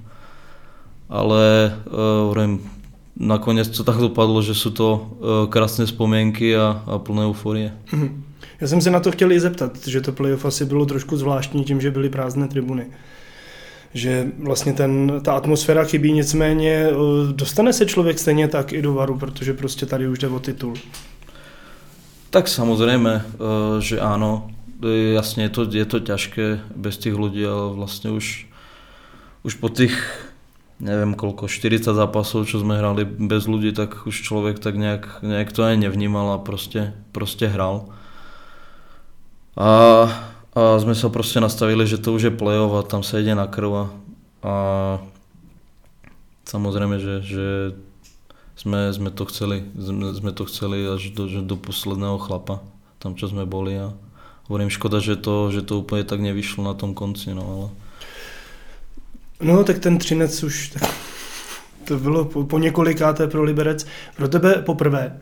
Ale uh, nakoniec to tak dopadlo, že sú to uh, krásne spomienky a, a plné euforie. Mhm. Já jsem se na to chtěl i zeptat, že to playoff asi bylo trošku zvláštní tím, že byly prázdné tribuny. Že vlastně ten, ta atmosféra chybí, nicméně eh, dostane se člověk stejně tak i do varu, protože prostě tady už jde o titul. Tak samozrejme, eh, že áno, jasne je to, je to ťažké bez tých ľudí, ale vlastne už, už po tých neviem koľko, 40 zápasov, čo sme hrali bez ľudí, tak už človek tak nejak, nejak to aj nevnímal a proste, proste hral. A, a sme sa proste nastavili, že to už je play-off a tam sa ide na krv a, a samozrejme, že, že sme, sme, to chceli, sme, sme to chceli až do, do posledného chlapa, tam čo sme boli a hovorím, škoda, že to, že to úplně tak nevyšlo na tom konci, no ale... No, tak ten třinec už, tak, (laughs) to bylo po, po několikáté pro Liberec. Pro tebe poprvé.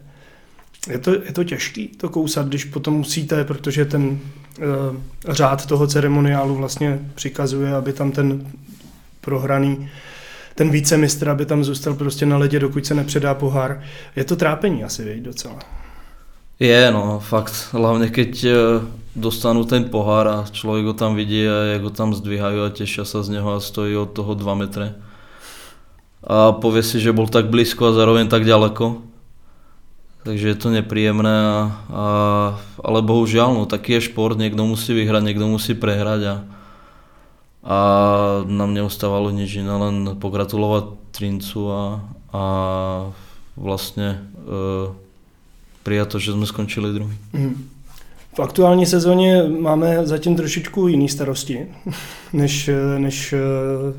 Je to, je to těžký to kousat, když potom musíte, protože ten uh, řád toho ceremoniálu vlastně přikazuje, aby tam ten prohraný, ten vícemistr, aby tam zůstal prostě na ledě, dokud se nepředá pohár. Je to trápení asi, věď, docela. Je, no, fakt. Hlavně keď eh, dostanu ten pohár a člověk ho tam vidí a jak ho tam zdvíhají a těší se z něho a stojí od toho 2 metry. A pově si, že byl tak blízko a zároveň tak daleko takže je to nepríjemné, a, a, ale bohužiaľ, no taký je šport, niekto musí vyhrať, niekto musí prehrať a, a nám neostávalo nič iné, len pogratulovať Trincu a, a vlastne e, prijať to, že sme skončili druhý. Mm. V aktuální sezóně máme zatím trošičku jiný starosti, (laughs) než, než eh,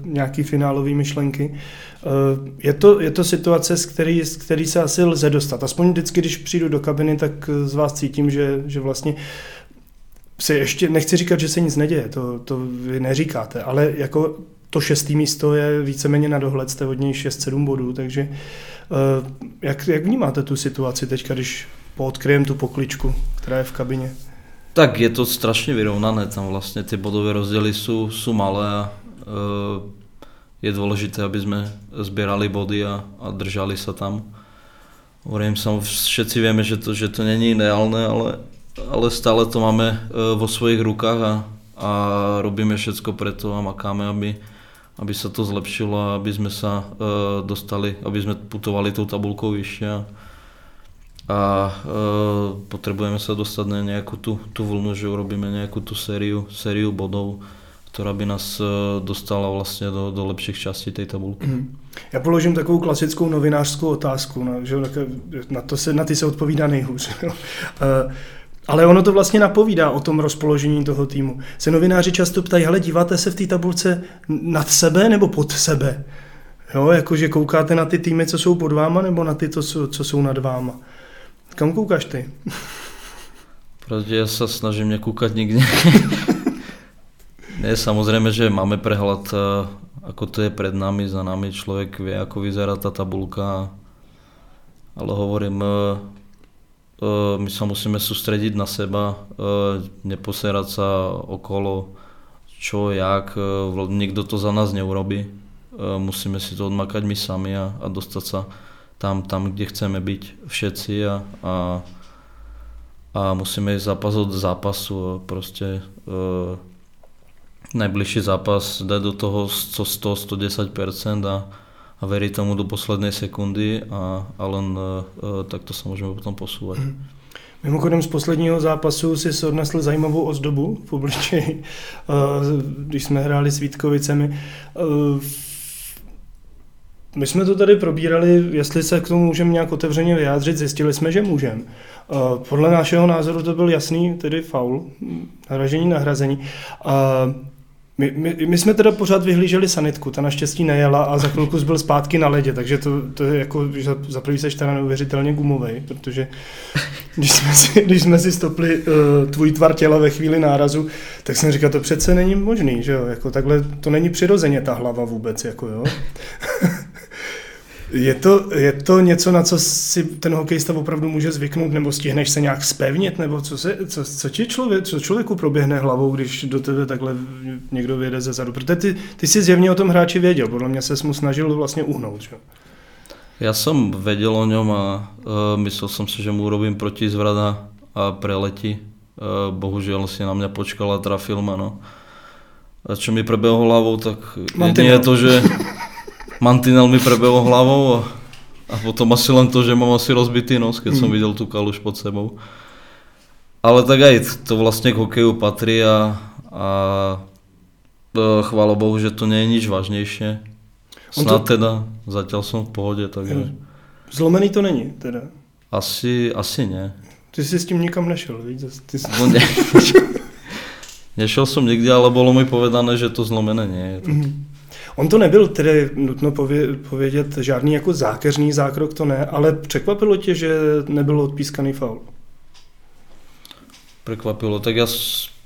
nějaký finálový myšlenky. Eh, je to, je to situace, z který, z který se asi lze dostat. Aspoň vždycky, když přijdu do kabiny, tak z vás cítím, že, že vlastně se ještě, nechci říkat, že se nic neděje, to, to vy neříkáte, ale jako to šestý místo je víceméně na dohled, jste od něj 6-7 bodů, takže eh, jak, jak vnímáte tu situaci teď, když poodkryjem tu pokličku, která je v kabině? Tak je to strašně vyrovnané, tam vlastně ty bodové rozdíly jsou, jsou malé a uh, je důležité, aby jsme sbírali body a, a držali se tam. Hovorím sam, všetci vieme, že to, že to není ideálne, ale, ale stále to máme uh, vo svojich rukách a, a robíme všetko preto a makáme, aby, aby sa to zlepšilo a aby sme sa uh, dostali, aby sme putovali tou tabulkou vyššie. A, a e, potrebujeme sa dostať na nejakú tú, tú vlnu, že urobíme nejakú tú sériu, sériu bodov, která by nás e, dostala vlastně do, do lepších částí té tabulky. Mm. Já položím takovou klasickou novinářskou otázku, na, že na, to se, na ty se odpovídá nejhůř. (laughs) uh, ale ono to vlastně napovídá o tom rozpoložení toho týmu. Se novináři často ptají, hele, díváte se v té tabulce nad sebe nebo pod sebe? Jo, jakože koukáte na ty týmy, co jsou pod váma, nebo na ty, co, co jsou nad váma? Kam koukáš ty? Protože já se snažím nekúkať nikde. (laughs) ne, samozřejmě, že máme prehľad, eh, ako to je pred nami, za nami. Člověk vie, ako vyzerá ta tabulka. Ale hovorím, eh, eh, my sa musíme sústrediť na seba, neposerať sa okolo čo, jak, nikdo to za nás neurobí. Musíme si to odmakať my sami a, a dostať sa tam, tam kde chceme byť všetci a, a, a musíme ísť zápas od zápasu proste e, najbližší zápas dať do toho 100-110% a, a veriť tomu do poslednej sekundy a, a len e, e takto sa môžeme potom posúvať. Mm. Mimochodem z posledního zápasu si odnesl zajímavou ozdobu v obličeji, (laughs) e, když jsme hráli s Vítkovicemi. E, my jsme to tady probírali, jestli se k tomu můžeme nějak otevřeně vyjádřit, zjistili jsme, že můžeme. Eh, podle našeho názoru to byl jasný, tedy faul, naražení, nahrazení. My, my, my jsme teda pořád vyhlíželi sanitku, ta naštěstí nejela a za chvilku byl zpátky na ledě, takže to, to je jako, že za prvý seš teda neuvěřitelně gumový, protože když jsme si, když jsme si stopli uh, tvůj tvar těla ve chvíli nárazu, tak jsem říkal, to přece není možný, že jo, jako takhle, to není přirozeně ta hlava vůbec, jako jo. Je to, je to něco, na co si ten hokejista opravdu může zvyknout, nebo stihneš se nějak spevnit, nebo co, se, co, co ti člověk, co člověku proběhne hlavou, když do tebe takhle někdo vyjede ze zadu? Protože ty, ty jsi zjevně o tom hráči věděl, podle mě se mu snažil vlastně uhnout. Že? Ja som vedel o ňom a uh, myslel som si, že mu urobím protizvrat a, a preletí. Uh, bohužiaľ si na mňa počkal a trafil ma. No. A čo mi prebehlo hlavou, tak jedine je to, že (laughs) mantinel mi prebehol hlavou a, a potom asi len to, že mám asi rozbitý nos, keď som videl tú kaluž pod sebou. Ale tak aj to vlastne k hokeju patrí a, a uh, chvála Bohu, že to je nič vážnejšie. Snad to... teda, zatiaľ som v pohode, takže... Zlomený to není teda? Asi, asi ne. Ty jsi s tím nikam nešel, víš? Ty jsi... No ne. (laughs) Nešel som nikde, ale bolo mi povedané, že to zlomené nie je. Mm-hmm. On to nebyl tedy nutno pově, povědět žádný jako zákeřný zákrok, to ne, ale překvapilo tě, že nebyl odpískaný faul? Prekvapilo, tak ja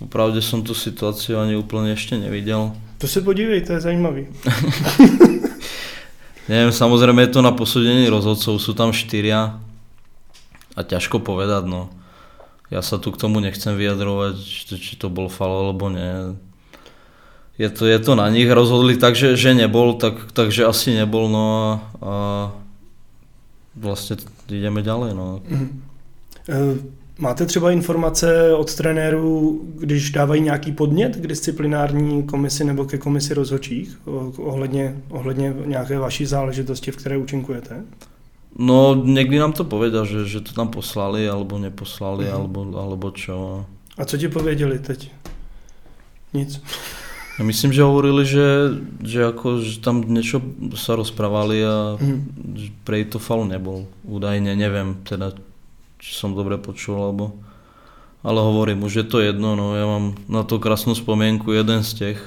popravde som tú situáciu ani úplne ešte nevidel. To se podívej, to je zajímavý. (laughs) Neviem, samozrejme je to na posúdení rozhodcov, sú tam štyria a ťažko povedať, no. Ja sa tu k tomu nechcem vyjadrovať, či, to bol fal alebo nie. Je to, je to na nich, rozhodli tak, že, že nebol, tak, takže asi nebol, no a, a vlastne ideme ďalej, no. Mm-hmm. Máte třeba informace od trenérů, když dávají nějaký podnět k disciplinární komisi nebo ke komisi rozhodčích ohledně, ohledně nějaké vaší záležitosti, v které účinkujete? No, někdy nám to povedal, že, že to tam poslali, alebo neposlali, uh-huh. alebo, alebo čo. A co ti pověděli teď? Nic. Ja myslím, že hovorili, že, že, ako, že tam niečo sa rozprávali a mm. prej to faul nebol. Údajne, neviem teda, či som dobre počul, alebo... Ale hovorím, už je to jedno, no ja mám na to krásnu spomienku jeden z těch,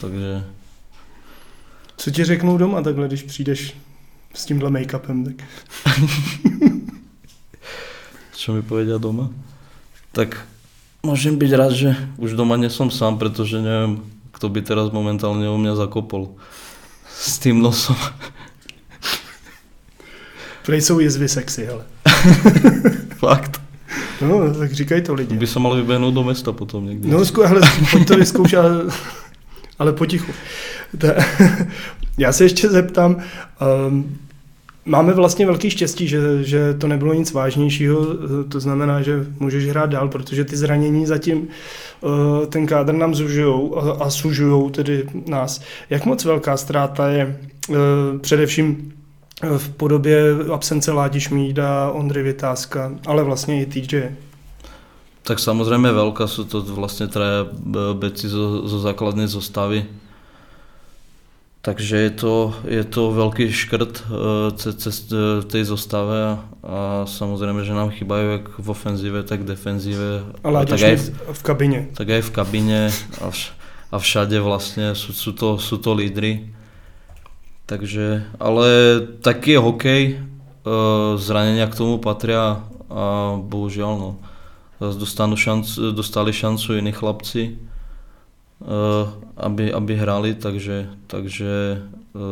takže... Co ti řeknou doma takhle, když přijdeš s tímhle make-upem, tak... (laughs) Čo mi povedia doma? Tak môžem byť rád, že už doma nie som sám, pretože neviem, kto by teraz momentálne u mňa zakopol s tým nosom. Prej jsou jezvy sexy, hele. (laughs) Fakt. No, tak říkají to lidi. By se mal vyběhnout do města potom někdy. No, zku, hele, pojď to vyzkoušet, ale, ale potichu. Ta, (laughs) já se ještě zeptám, um, máme vlastně velký štěstí, že, že to nebylo nic vážnějšího, to znamená, že můžeš hrát dál, protože ty zranění zatím uh, ten kádr nám zužujou a, a sužujou tedy nás. Jak moc velká ztráta je uh, především v podobě absence Ládi Šmída, Ondry Vytázka, ale vlastně i TJ. Tak samozrejme veľká sú to vlastne traja beci zo, zo základnej zostavy. Takže je to, je to veľký škrt cez, cez tej zostave a, a samozrejme, že nám chýbajú jak v ofenzíve, tak v defenzíve. A tak v, v kabine. Tak aj v kabine a, vš, a všade vlastne sú, sú, to, sú to lídry. Takže, ale taký je hokej, e, zranenia k tomu patria a bohužiaľ no. Dostanú šanc, dostali šancu iní chlapci, aby, aby hrali, takže, takže e,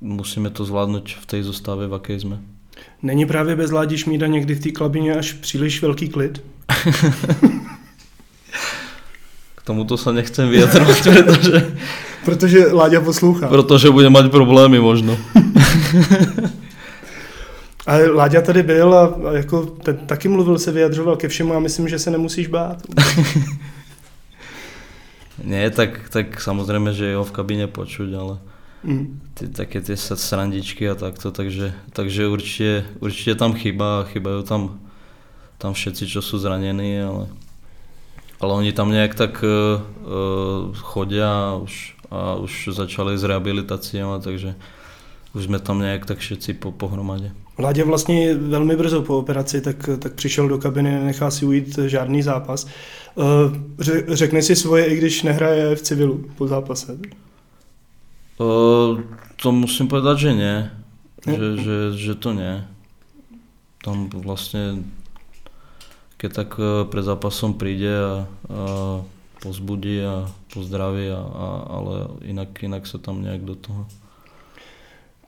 musíme to zvládnuť v tej zostave, v akej sme. Není právě bez Ládi Šmída někdy v té klabině až příliš velký klid? (laughs) K tomuto sa nechcem vyjadrovať, (laughs) pretože Protože Láďa poslouchá. Protože bude mať problémy možno. (laughs) Ale Láďa tady byl a, a jako ten, taky mluvil, se vyjadřoval ke všemu a myslím, že se nemusíš bát. Nie, tak, tak samozrejme, že jeho v kabíne počuť, ale mm. ty, také tie srandičky a takto, takže, takže určite, určite tam chyba a chybajú tam, tam všetci, čo sú zranení, ale, ale oni tam nejak tak uh, uh, chodia a už a už začali s rehabilitáciami, takže už jsme tam nějak tak všetci po, pohromadě. Vládě vlastně velmi brzo po operaci, tak, tak přišel do kabiny, nechá si ujít žádný zápas. Eh, řekne si svoje, i když nehraje v civilu po zápase? Uh, to musím povedať, že nie. Že, že, že to nie. Tam vlastne, keď tak eh, pred zápasom príde a, a pozbudí a pozdraví, a, a, ale inak, inak sa tam nejak do toho.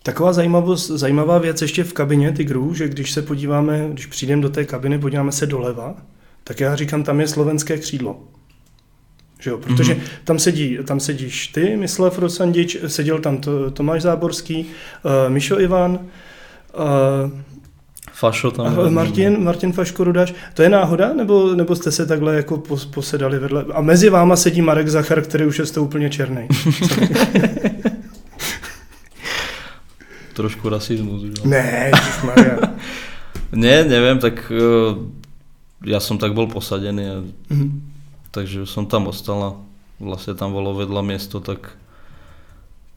Taková zajímavost, zajímavá věc ještě v kabině Tigrů, že když se podíváme, když přijdeme do té kabiny, podíváme se doleva, tak já říkám, tam je slovenské křídlo. Že jo? Protože mm-hmm. tam, sedí, tam sedíš ty, Mislav Rosandič, seděl tam to, Tomáš Záborský, uh, Mišo Ivan, uh, Fašo tam. A Martin, Martin Faško Rudáš. To je náhoda, nebo, nebo jste se takhle jako posedali vedle? A mezi váma sedí Marek Zachar, který už je z toho úplně černý. (laughs) Trošku rasismus. Že? Ne, (laughs) ne, nevím, tak uh, já jsem tak byl posadený, a, mm-hmm. takže jsem tam ostal a vlastně tam bylo vedla město, tak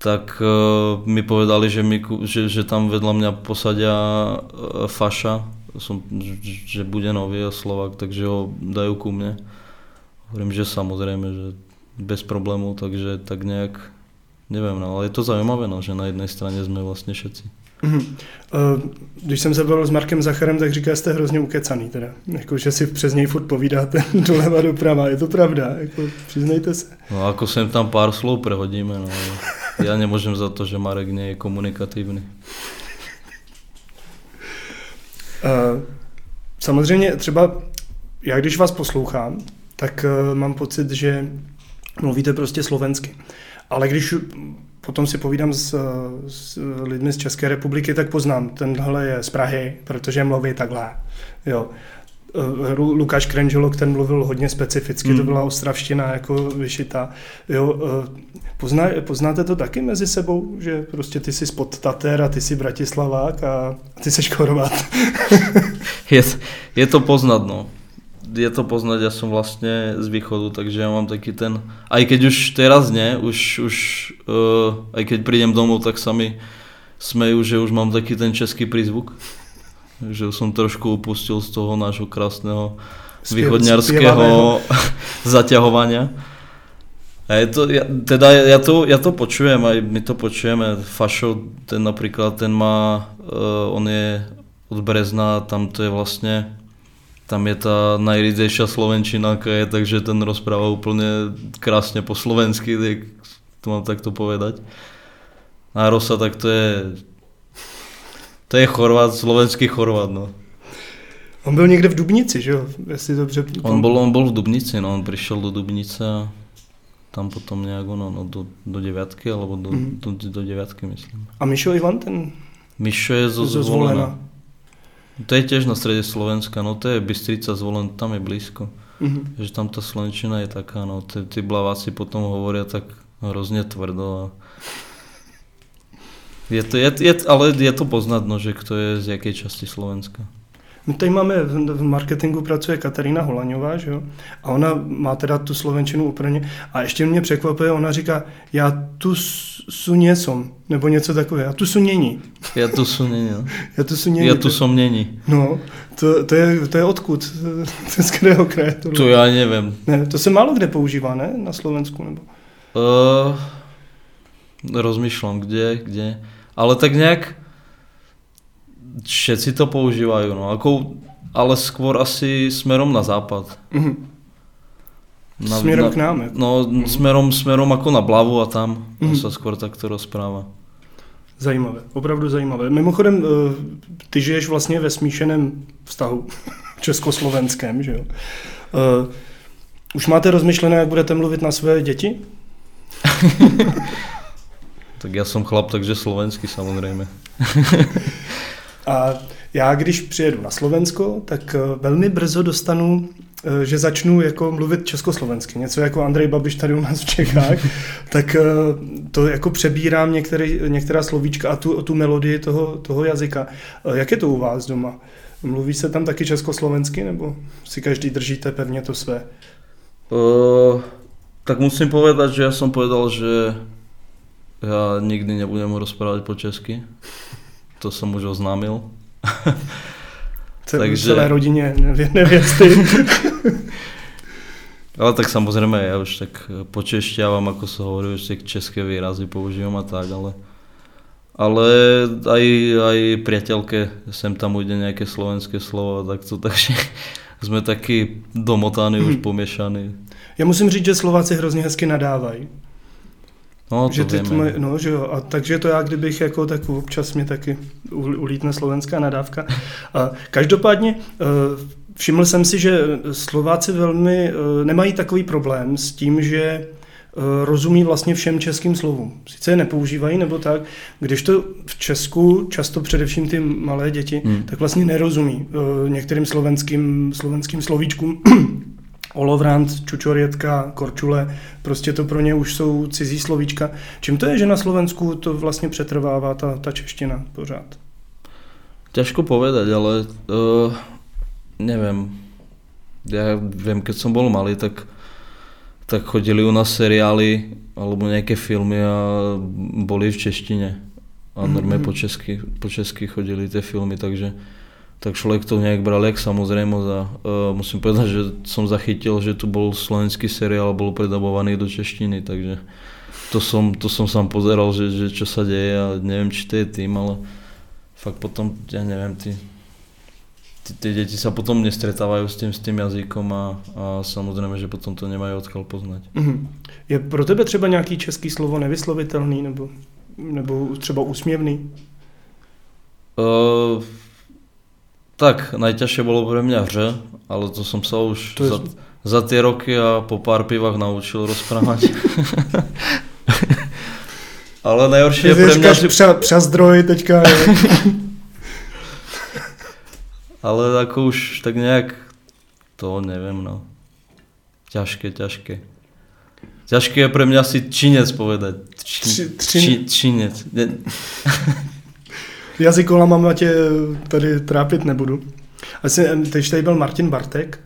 tak uh, mi povedali, že, mi, že, že tam vedľa mňa posadia uh, Faša, som, že bude nový Slovak, takže ho dajú ku mne. Hovorím, že samozrejme, že bez problémů, takže tak nějak, nevím, no, ale je to zajímavé, no, že na jedné straně jsme vlastně všetci. Mm-hmm. Když jsem se bavil s Markem Zacharem, tak říká, že jste hrozně ukecaný teda. Jako, že si přes něj furt povídáte (laughs) doleva doprava. Je to pravda? Jako, přiznejte se. No jako sem tam pár slov prehodíme. No. Já nemůžem za to, že Marek nie je komunikativní. Uh, samozřejmě třeba já když vás poslouchám, tak uh, mám pocit, že mluvíte prostě slovensky. Ale když potom si povídám s, s lidmi z České republiky, tak poznám, tenhle je z Prahy, protože mluví takhle. Jo. Eh, Lukáš Krengelo, ten mluvil hodně specificky, hmm. to byla ostravština jako vyšitá. Jo, eh, pozná, poznáte to taky mezi sebou, že prostě ty jsi spod Tater a ty jsi Bratislavák a ty jsi Chorvat? (laughs) je, je to poznat, no je to poznať, ja som vlastne z východu, takže ja mám taký ten, aj keď už teraz nie, už, už uh, aj keď prídem domov, tak sa mi smejú, že už mám taký ten český prízvuk. Že som trošku upustil z toho nášho krásneho východňarského (laughs) zaťahovania. A je to, ja, teda ja to, ja to počujem, aj my to počujeme. Fašo, ten napríklad, ten má, uh, on je od Brezna, tam to je vlastne tam je ta nejryzejší slovenčina, je, takže ten rozpráva úplně krásně po slovensky, tak to mám takto povedať. A Rosa, tak to je, to je Chorvat, slovenský Chorvat, no. On byl někde v Dubnici, že jo? Jestli dobře... On byl, on byl v Dubnici, no, on přišel do Dubnice a tam potom nějak no, no, do, do devětky, alebo do, mm-hmm. do, do devětky, myslím. A Mišo Ivan, ten... Mišo je zo, zo zvolena. zvolena. To je tiež na strede Slovenska, no to je Bystrica zvolen, tam je blízko. Mm-hmm. Že tam ta slovenčina je taká, no ty, ty blaváci potom hovoria tak hrozně tvrdo a je to, je, je, ale je to poznat, no, že kto je z jaké části Slovenska. My tady máme, v marketingu pracuje Katarína Holaňová, že jo? A ona má teda tu slovenčinu úplně. A ještě mě překvapuje, ona říká, já tu suně som, nebo něco takové, já tu sunění. Já tu sunění, no. Já tu sunění. Já tu som není. No, to, to, je, to je odkud? (laughs) To je z kterého kraje? To, to já nevím. Ne, to se málo kde používá, ne? Na Slovensku, nebo? Uh, rozmýšlám, kde, kde. Ale tak nějak všetci to používají, no. Ako, ale skôr asi smerom na západ. Mm-hmm. Na, směrem na, k nám? Jako. No, mm-hmm. smerom, smerom jako na Blavu a tam mm-hmm. se skôr takto rozpráva. Zajímavé, opravdu zajímavé. Mimochodem, eh, ty žiješ vlastně ve smíšeném vztahu (laughs) československém, že jo? Uh, už máte rozmyšlené, jak budete mluvit na své děti? (laughs) tak já jsem chlap, takže slovensky samozřejmě. (laughs) A já, když přijedu na Slovensko, tak eh, velmi brzo dostanu, eh, že začnu jako mluvit československy. Něco jako Andrej Babiš tady u nás v Čechách, (laughs) tak eh, to jako přebírám některé, některá slovíčka a tu, tu melodii toho, toho jazyka. Jak je to u vás doma? Mluví se tam taky československy, nebo si každý držíte pevně to své? Uh, tak musím povedať, že já jsem povedal, že já nikdy nebudem rozprávat po česky to jsem už oznámil. (laughs) Takže... celé rodině nevěsty. (laughs) (laughs) ale tak samozřejmě já už tak počešťávám, jako se hovorí, už tak české výrazy používám a tak, ale ale aj, aj priateľke sem tam ujde nějaké slovenské slovo, tak to takže (laughs) jsme taky domotány, hmm. už poměšaní. Já musím říct, že Slováci hrozně hezky nadávají. No, to že ty tmoje, no, že jo, a takže to já, kdybych jako tak občas mě taky ulítne slovenská nadávka. A každopádně eh, všiml jsem si, že Slováci velmi eh, nemají takový problém s tím, že eh, rozumí vlastně všem českým slovům. Sice je nepoužívají nebo tak, když to v Česku, často především ty malé děti, Hmm. tak vlastně nerozumí eh, některým slovenským, slovenským slovíčkům. (clears throat) Olovrant, čučorětka, korčule, prostě to pro ně už jsou cizí slovíčka. Čím to je, že na Slovensku to vlastně přetrvává ta, ta čeština pořád? Ťažko povedať, ale uh, neviem. Ja viem, keď som bol malý, tak, tak chodili u nás seriály alebo nejaké filmy a boli v češtine. A normálne Mhm. po česky, po česky chodili tie filmy, takže tak človek to nejak bral jak samozrejmosť a uh, musím povedať, že som zachytil, že tu bol slovenský seriál a bol predabovaný do češtiny, takže to som, to som sám pozeral, že, že čo sa deje a neviem, či to je tým, ale fakt potom, ja neviem, tí, tí, tí deti sa potom nestretávajú s tým, s tým jazykom a, a samozrejme, že potom to nemajú odkiaľ poznať. Mhm. Je pro tebe třeba nějaký český slovo nevyslovitelný nebo, nebo třeba úsměvný? Uh, tak, najťažšie bolo pre mňa hře, ale to som sa už To je- za, za tie roky a po pár pivách naučil rozprávať. (laughs) ale najhoršie je Ty pre mňa, říkáš že... pře, přezdroj teďka. (laughs) Ale ako už tak nejak, to neviem, no. Ťažké, ťažké. Ťažké je pre mňa si činec povedať. Či, Tři- či, tři- činec. Ne, (laughs) Jazykolama tě tady trápit nebudu. Asi, když tady byl Martin Bartek,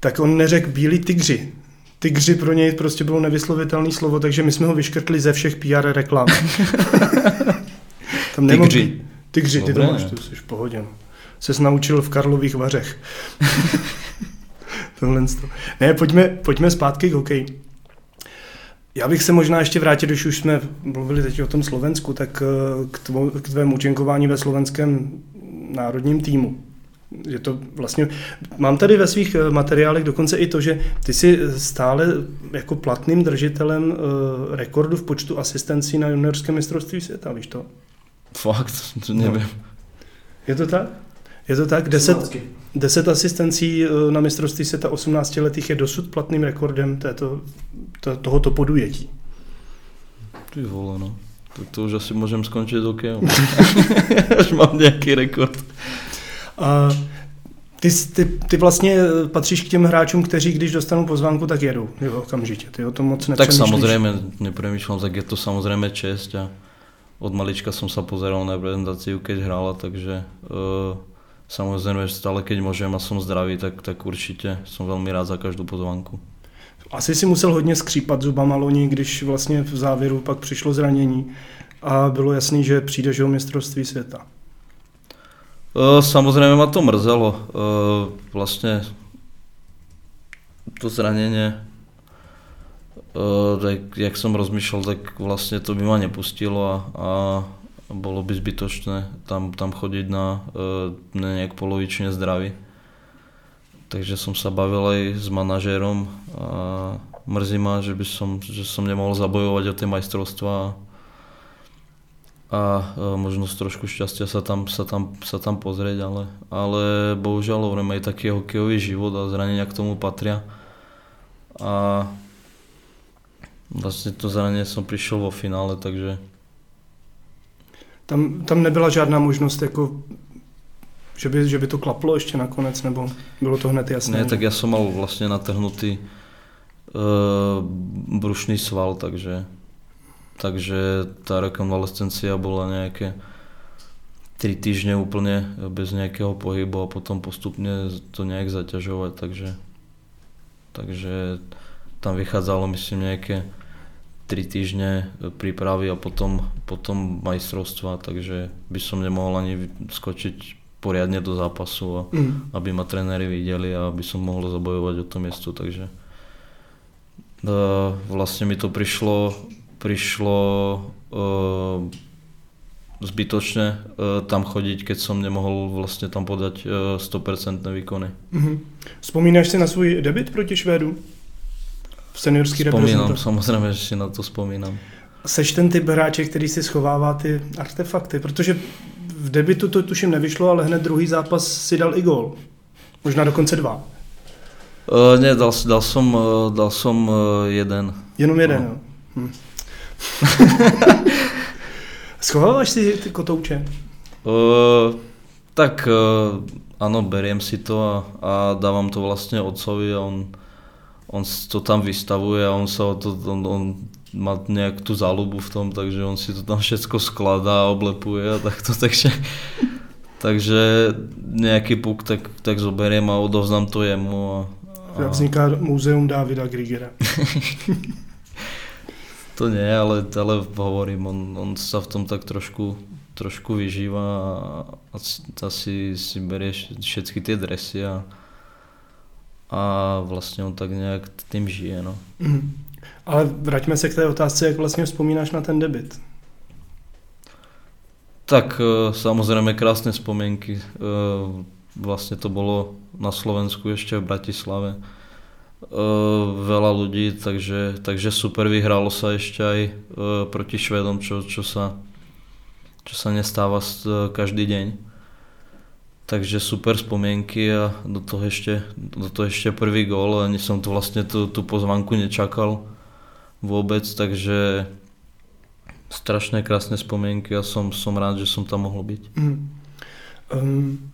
tak on neřekl bílí tygři. Tygři pro něj prostě bylo nevyslovitelné slovo, takže my jsme ho vyškrtli ze všech PR reklam. (laughs) Tam nemohl Tygři. Tygři, ty to máš, to jsi v pohodě. no. Ses naučil v Karlových vařech. (laughs) Tohle to. Ne, pojďme, pojďme zpátky k hokeji. Já bych se možná ještě vrátil, když už jsme mluvili teď o tom Slovensku, tak eh, k, tvou, k tvému účinkování ve slovenském národním týmu. Je to vlastně, mám tady ve svých eh, materiálech dokonce i to, že ty jsi stále jako platným držitelem eh, rekordu v počtu asistencí na juniorském mistrovství světa, víš to? fakt, to neviem. Je to tak? Je to tak? 10, 10 asistencí eh, na mistrovství světa 18 letých je dosud platným rekordem této, to, tohoto podujetí. Ty vole, no. Tak to už asi môžem skončiť hokejom. Až (laughs) mám nejaký rekord. A ty, ty, ty vlastně eh, patříš k těm hráčům, kteří když dostanou pozvánku, tak jedou jo, okamžitě. Ty o tom moc Tak nepřemýšlíš. samozrejme, nepremýšľam, tak je to samozrejme čest a od malička som sa pozeral na reprezentáciu, keď hrála, takže uh, samozrejme stále keď môžem a som zdravý, tak, tak určite som veľmi rád za každú pozvánku. Asi si musel hodně skřípat zubama loni, když vlastně v závěru pak přišlo zranění a bylo jasný, že přijdeš o mistrovství světa. Uh, samozrejme ma to mrzelo. Uh, vlastne to zranenie, uh, tak jak som rozmýšľal, tak vlastne to by ma nepustilo a, a bolo by zbytočné tam, tam chodiť na, uh, na nejak polovične zdravý. Takže som sa bavil aj s manažérom a mrzí ma, že, by som, že som nemohol zabojovať o tie majstrovstvá a e, možno trošku šťastia sa tam, sa tam, sa tam pozrieť, ale, ale bohužiaľ hovorím aj taký hokejový život a zranenia k tomu patria. A vlastne to zranenie som prišiel vo finále, takže Tam, tam nebyla žádná možnost, jako, že, by, že by to klaplo ještě nakonec, nebo bylo to hned jasné? ne, tak ja som mal vlastne natrhnutý e, brušný sval, takže, takže tá rekonvalescencia bola nejaké 3 týždne úplne bez nejakého pohybu a potom postupne to nejak zaťažovať, takže, takže tam vychádzalo myslím nejaké 3 týždne prípravy a potom, potom majstrovstva, takže by som nemohol ani skočiť poriadne do zápasu a Mm. aby ma tréneri videli a aby som mohol zabojovať o to miesto, takže vlastne mi to prišlo, prišlo e, zbytočne e, tam chodiť, keď som nemohol vlastne tam podať e, 100% výkony. Mhm. Vzpomínáš si na svůj debit proti Švédu? V seniorský Spomínam, reprezentaci? samozrejme, že si na to spomínam. Seš ten typ hráče, který si schovává ty artefakty, protože v debitu to tuším nevyšlo, ale hned druhý zápas si dal i gol. Možná dokonce dva. Uh, ne, dal, dal, som, uh, dal som uh, jeden. Jenom jeden, No. jo. Hm. (laughs) Schováváš si ty kotouče? Uh, tak uh, áno, beriem si to a, a dávam to vlastne otcovi a on, on to tam vystavuje a on o to, on, on má nejak tú záľubu v tom, takže on si to tam všetko skladá a oblepuje a takto, (laughs) takže, takže nejaký puk tak, tak zoberiem a odovzdám to jemu a, A... Vzniká muzeum Davida Grigera. (laughs) To nie, ale, ale hovorím, on, on sa v tom tak trošku, trošku vyžíva a asi, asi si berie všetky tie dresy a, a vlastne on tak nejak tým žije. No. Mhm. Ale vraťme se k té otázce, jak vlastně vzpomínáš na ten debit. Tak e, samozrejme krásne spomienky. E, Vlastne to bolo na Slovensku ešte v Bratislave. E, Veľa ľudí, takže, takže super vyhralo sa ešte aj e, proti Švedom, čo, čo, sa, čo sa nestáva každý deň. Takže super spomienky a do toho ešte, do toho ešte prvý gól, ani som to vlastne tú, tú pozvanku nečakal vôbec, takže strašne krásne spomienky a som, som rád, že som tam mohol byť. Mhm. Um,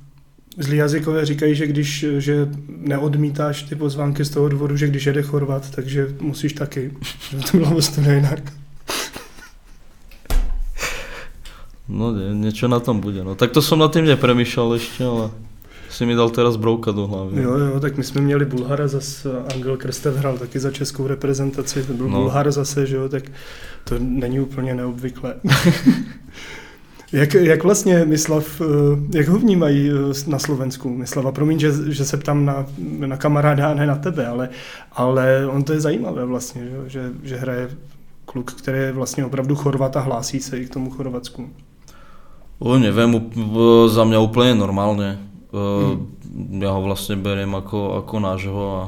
zlí jazykové říkají, že když že neodmítáš ty pozvánky z toho důvodu, že když jede Chorvat, takže musíš taky. (laughs) To bylo vlastně jinak. No niečo na tom bude. No tak to som nad tým nepremýšľal ešte, ale si mi dal teraz brouka do hlavy. Jo, jo, tak my jsme měli Bulhara, zase Angel Krstev hrál taky za českou reprezentaci, to byl No. Bulhar zase, že jo, tak to není úplně neobvyklé. (laughs) jak, jak vlastně Mislav, eh, jak ho vnímají eh, na Slovensku? Mislava, promiň, že, že se ptám na, na kamaráda a ne na tebe, ale, ale on to je zajímavé vlastně, že, že, že hraje kluk, který je vlastně opravdu Chorvat a hlásí se i k tomu Chorvatsku. O, neviem, za mňa úplne normálne. Mm. Ja ho vlastne beriem ako, ako nášho a,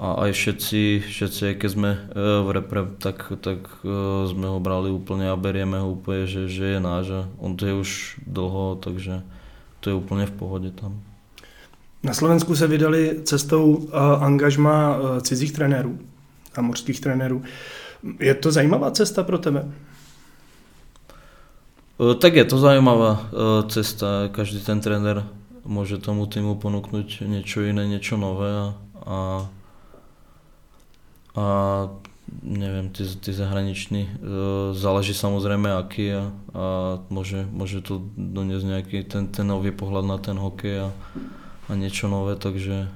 a aj všetci, všetci, keď sme e, v repre, tak, tak e, sme ho brali úplne a berieme ho úplne, že, že je náš on to je už dlho, takže to je úplne v pohode tam. Na Slovensku se vydali cestou uh, angažma uh, cizích trenérů a mořských trenérů. Je to zajímavá cesta pro tebe? E, Tak je to zaujímavá e, cesta, každý ten tréner môže tomu týmu ponúknuť niečo iné, niečo nové a, a, a neviem, tí, tí zahraniční, e, záleží samozrejme aký a, a môže, môže to doniesť nejaký ten, ten nový pohľad na ten hokej a, a niečo nové, takže,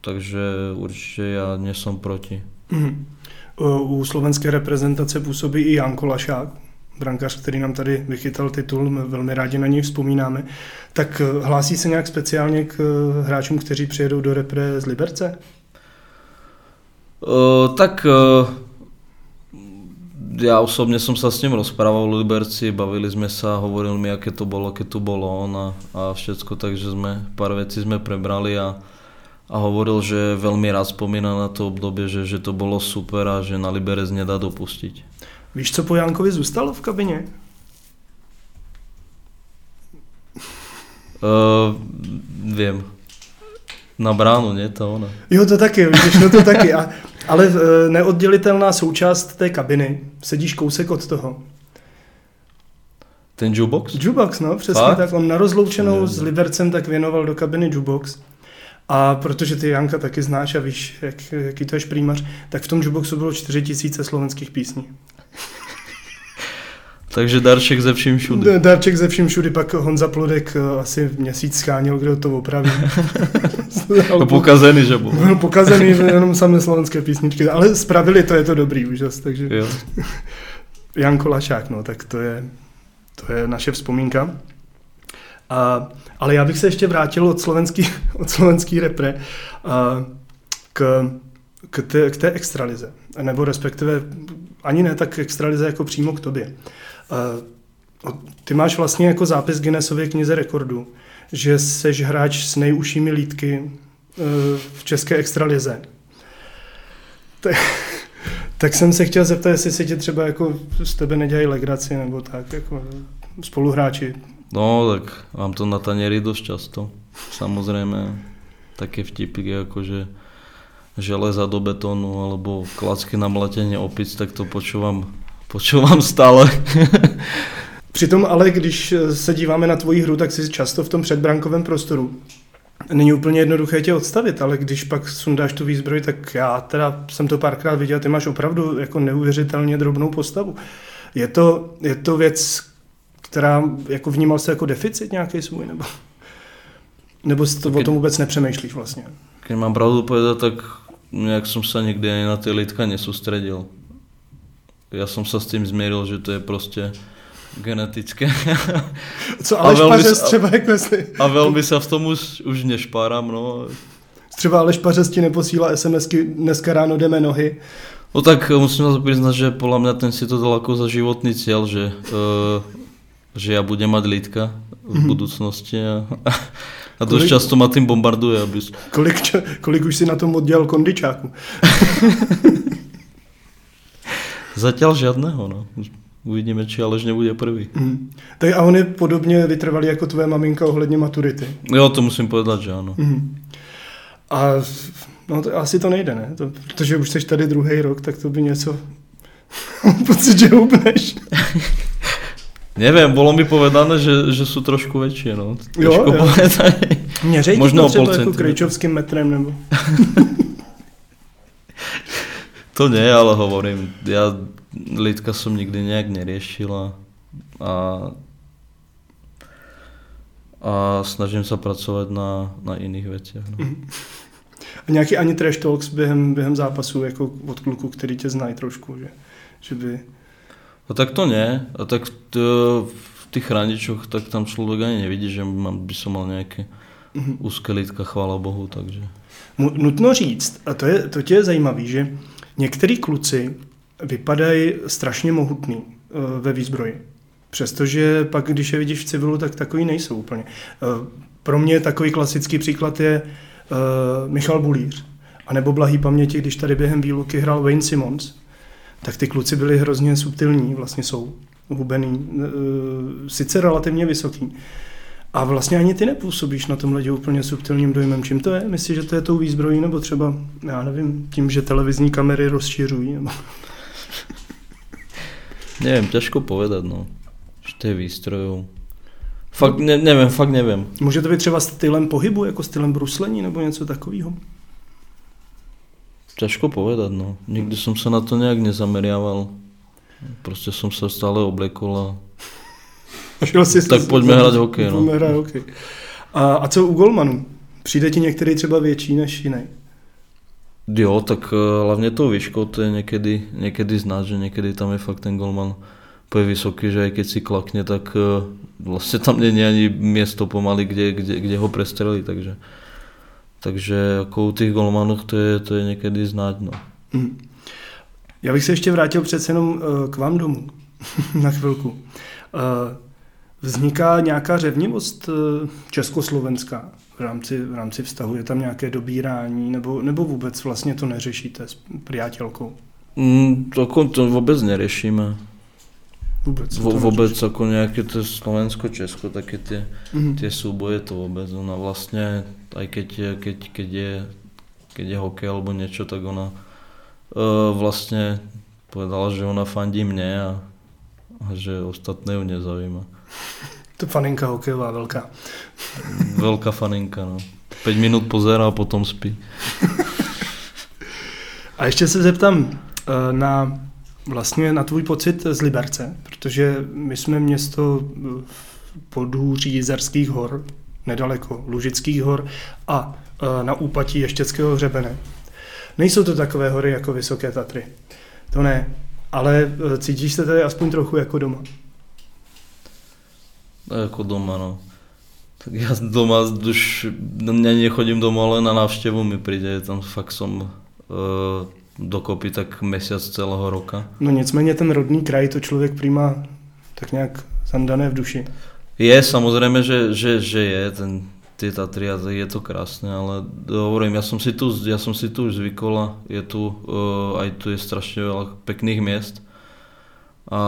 takže určite ja nie som proti. Mhm. U u slovenské reprezentace působí i Jan Kolašák, brankář, který nám tady vychytal titul, my velmi rádi na něj vzpomínáme. Tak eh, hlásí se nějak speciálně k eh, hráčům, kteří přijedou do repre z Liberce? Uh, tak uh, ja osobne som sa s ním rozprával v Liberci, bavili sme sa, hovoril mi, aké to bolo, keď tu bolo on a, a všetko, takže sme, pár vecí sme prebrali a, a hovoril, že veľmi rád spomína na to obdobie, že, že to bolo super a že na Liberec nedá dopustiť. Víš, co po Jankovi zůstalo v kabině? Uh, viem. Na bránu, nie? To ona. Jo, to taky, vidíš, no to taky. A, ale eh, neoddělitelná součást té kabiny. Sedíš kousek od toho. Ten jukebox? Jukebox, no, přesně Fakt? tak. On na rozloučenou s Libercem tak věnoval do kabiny jukebox. A protože ty Janka taky znáš a víš, jak, jaký to je šprýmař, tak v tom jukeboxu bylo 4000 slovenských písní. Takže darček ze vším všudy. D- Dárček ze vším všudy, pak Honza Plodek eh, asi měsíc scháněl, kdo to opraví. To (laughs) pokazený, že. Byl pokazený jenom samé slovenské písničky, ale spravili to, je to dobrý úžas, takže Jo. (laughs) Jan Kolašák, no, tak to je, to je naše vzpomínka. A, ale já bych se ještě vrátil od slovenský, (laughs) od slovenský repre a, k, k, té, k té extralize, nebo respektive ani ne tak extralize jako přímo k tobě. Ty máš vlastně jako zápis Guinnessově knize rekordů, že seš hráč s nejužšími lítky e, v české extralize. Tak, (laughs) Tak jsem se chtěl zeptat, jestli se tě třeba jako z tebe nedělají legraci nebo tak, jako spoluhráči. No, tak mám to na tanieri dosť často. Samozrejme, také vtipy, ako že železa do betónu alebo klacky na mletenie opic, tak to počúvam, počúvam stále. (laughs) Přitom ale, když se díváme na tvoji hru, tak jsi často v tom předbrankovém prostoru. Není úplně jednoduché tě odstavit, ale když pak sundáš tu výzbroj, tak já teda jsem to párkrát viděl, ty máš opravdu jako neuvěřitelně drobnou postavu. Je to, je to věc, která jako vnímal se jako deficit nějaký svůj, nebo, nebo to, o tom vůbec nepřemýšlíš vlastně? Keď mám pravdu povedať, tak nejak som sa nikdy ani na tie litka nesústredil. Ja som sa s tým zmieril, že to je proste genetické. (laughs) Co Aleš velmi Pařez třeba jako jestli... A veľmi sa v tom už, už nešpáram, no. Třeba Aleš Pařez ti neposílá SMSky, dneska ráno jdeme nohy. No tak musím na to priznať, že podľa mňa ten si to dal ako za životný cieľ, že, uh, že ja budem mať lítka v Mhm. budúcnosti a, (laughs) a dosť Kolik- často ma tým bombarduje, aby... Kolik, kolik už si na tom oddělal kondičáku? (laughs) Zatiaľ žiadného, no. Uvidíme, či Aleš nebude prvý. Mhm. Tak a on je podobně vytrvalý jako tvoje maminka ohledně maturity. Jo, to musím povedať, že áno. Mhm. A no to, asi to nejde, ne? To, protože už jsi tady druhý rok, tak to by něco... (laughs) Pocit, že hubneš. (laughs) Neviem, bolo mi povedané, že, že sú trošku väčšie, no. Jo, Ťažko jo. povedať. Měřej Možno to třeba jako krejčovským metrem, nebo... (laughs) To nie, ale hovorím, ja lítka som nikdy nejak neriešil a, a, snažím sa pracovať na, na iných veciach. No. A nějaký ani trash talks během, během zápasu, jako od kluků, který tě znají trošku, že, že by... A tak to nie. A tak t, v tých hraničoch, tak tam človek ani nevidí, že mám, by som mal nejaké Mhm. úzké lítka, chvála Bohu, takže... Nutno říct, a to, je, to tě je zajímavý, že některý kluci vypadají strašně mohutný eh, ve výzbroji. Přestože pak, když je vidíš v civilu, tak takový nejsou úplně. Eh, Pro mě takový klasický příklad je eh, Michal Bulíř. A nebo blahý paměti, když tady během výluky hrál Wayne Simmons, tak ty kluci byli hrozně subtilní, vlastně jsou hubený, sice relativně vysoký, a vlastně ani ty nepůsobíš na tom ledě úplně subtilním dojmem. Čím to je? Myslíš, že to je tou výzbrojí, nebo třeba, já nevím, tím, že televizní kamery rozšiřují? Nebo... Neviem, ťažko povedať, no. Že to je výstrojov. Fakt, ne, neviem, fakt neviem. Může to být třeba stylem pohybu, jako stylem bruslení, nebo něco takového? Ťažko povedať, no. Nikdy som sa na to nejak nezameriaval. Proste som sa stále oblekol A šel jsi Tak pojďme hrát hokej, no. Pojďme hrát hokej. A, a co u golmanů? Přijde ti některý třeba větší než jiný? Jo, tak eh, hlavne tou výškou to je niekedy, niekedy znát, že niekedy tam je fakt ten golman úplně vysoký, že aj keď si klakne, tak eh, vlastne tam není ani miesto pomaly, kde, kde, kde ho prestrelí, takže takže jako u těch golmanů to je, to je někdy znát, no. Hm. Já bych se ještě vrátil přece jenom eh, k vám domů (laughs) na chvilku. Vzniká nějaká řevnivost eh, československá v rámci, v rámci vztahu? Je tam nějaké dobírání nebo, nebo vůbec vlastně to neřešíte s priateľkou? Mm, to, ako to vôbec neriešime. Vůbec. Vo, to vôbec ako nejaké to Slovensko-Česko, také tie, Mhm. tie súboje to vôbec. Ona vlastne, aj keď, je- keď, keď, je, keď je hokej alebo niečo, tak ona uh, vlastne povedala, že ona fandí mne a, a že ostatné ju nezaujíma. To faninka hokejová velká. Veľká faninka, no. 5 minút pozerá a potom spí. A ještě se zeptám eh, na vlastně na tvůj pocit z Liberce, protože my jsme město eh, v podhůří Jizerských hor, nedaleko Lužických hor a eh, na úpatí Ještěckého hřebene. Nejsou to takové hory jako Vysoké Tatry. To ne. Ale cítíš se tady aspoň trochu jako doma. Ako doma, no. Tak ja doma už ja nechodím domov len na návštevu mi príde, tam fakt som uh, dokopy tak mesiac celého roka. No nicméně ten rodný kraj to člověk príma tak nějak zandané v duši. Je samozrejme, že, že, že je, ten, tie Tatry a je to krásne, ale hovorím, ja som si tu, ja som si tu už zvykol a je tu, uh, aj tu je strašne veľa pekných miest a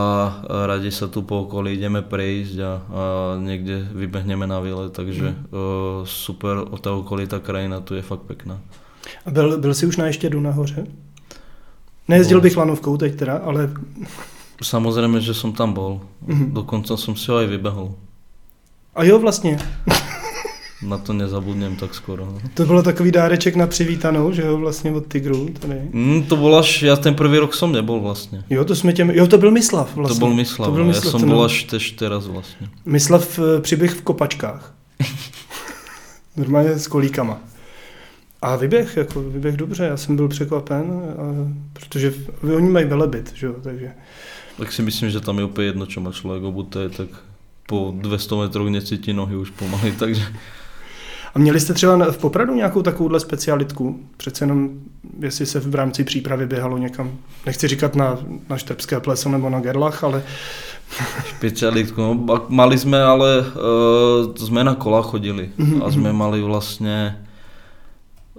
radi sa tu po okolí ideme prejsť a, a niekde vybehneme na vile, takže uh, super, o tá okolitá krajina tu je fakt pekná. A byl, byl jsi už na Ještědu nahoře? Nejezdil bych lanovkou teď teda, ale (laughs) Samozrejme, že som tam bol. Mhm. Dokonca som si ho aj vybehol. a jo vlastně. Na to nezabudnem tak skoro. To bylo takový dáreček na přivítanou, že jo, vlastně od Tigru. Tady. Mm, to bol až, ja ten prvý rok som nebol vlastne. Jo, to jsme těm, jo, to byl Mislav vlastně. To Mislav, To byl no. Mislav, ja som to bol byl- až tež teraz vlastne. Mislav eh, přiběh v kopačkách. (laughs) Normálně s kolíkama. A vyběh, jako vyběh dobře, já jsem byl překvapen, a, protože oni mají velebit, že jo, takže. Tak si myslím, že tam je úplne jedno, čo má človek obuté, tak po 200 metroch necíti nohy už pomaly, takže A měli jste třeba v Popradu nějakou takovouhle specialitku? Přece jenom, jestli se v rámci přípravy běhalo někam, nechci říkat na, na Štrbské pleso nebo na Gerlach, ale (laughs) špecialitku. No, mali sme ale, uh, sme na kola chodili Mhm, a sme mali vlastne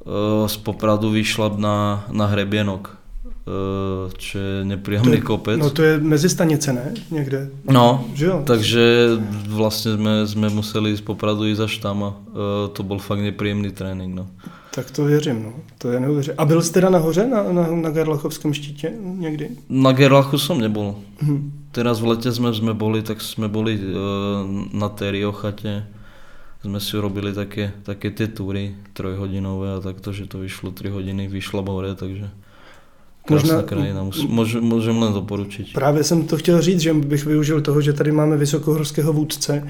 uh, z Popradu vyšlap na, na hrebienok, uh, čo je to nepríjemný je, kopec. no to je mezi stanice, ne? Někde, No, že jo? takže vlastne sme, sme museli z Popradu ísť až tam a uh, to bol fakt nepríjemný trénink. No. Tak to věřím, no. To je neuvěřitelné. A byl jste teda nahoře na, na, na Gerlachovském štítě někdy? Na Gerlachu som nebol. Mhm. Teraz v lete sme, sme boli, tak sme boli uh, na tej Riochate. Sme si urobili také, také tie túry trojhodinové a takto, že to vyšlo 3 hodiny, vyšla hore, takže Možná- krajina, môžem, môžem len doporučiť. Právě jsem to chtěl říct, že bych využil toho, že tady máme vysokohorského vůdce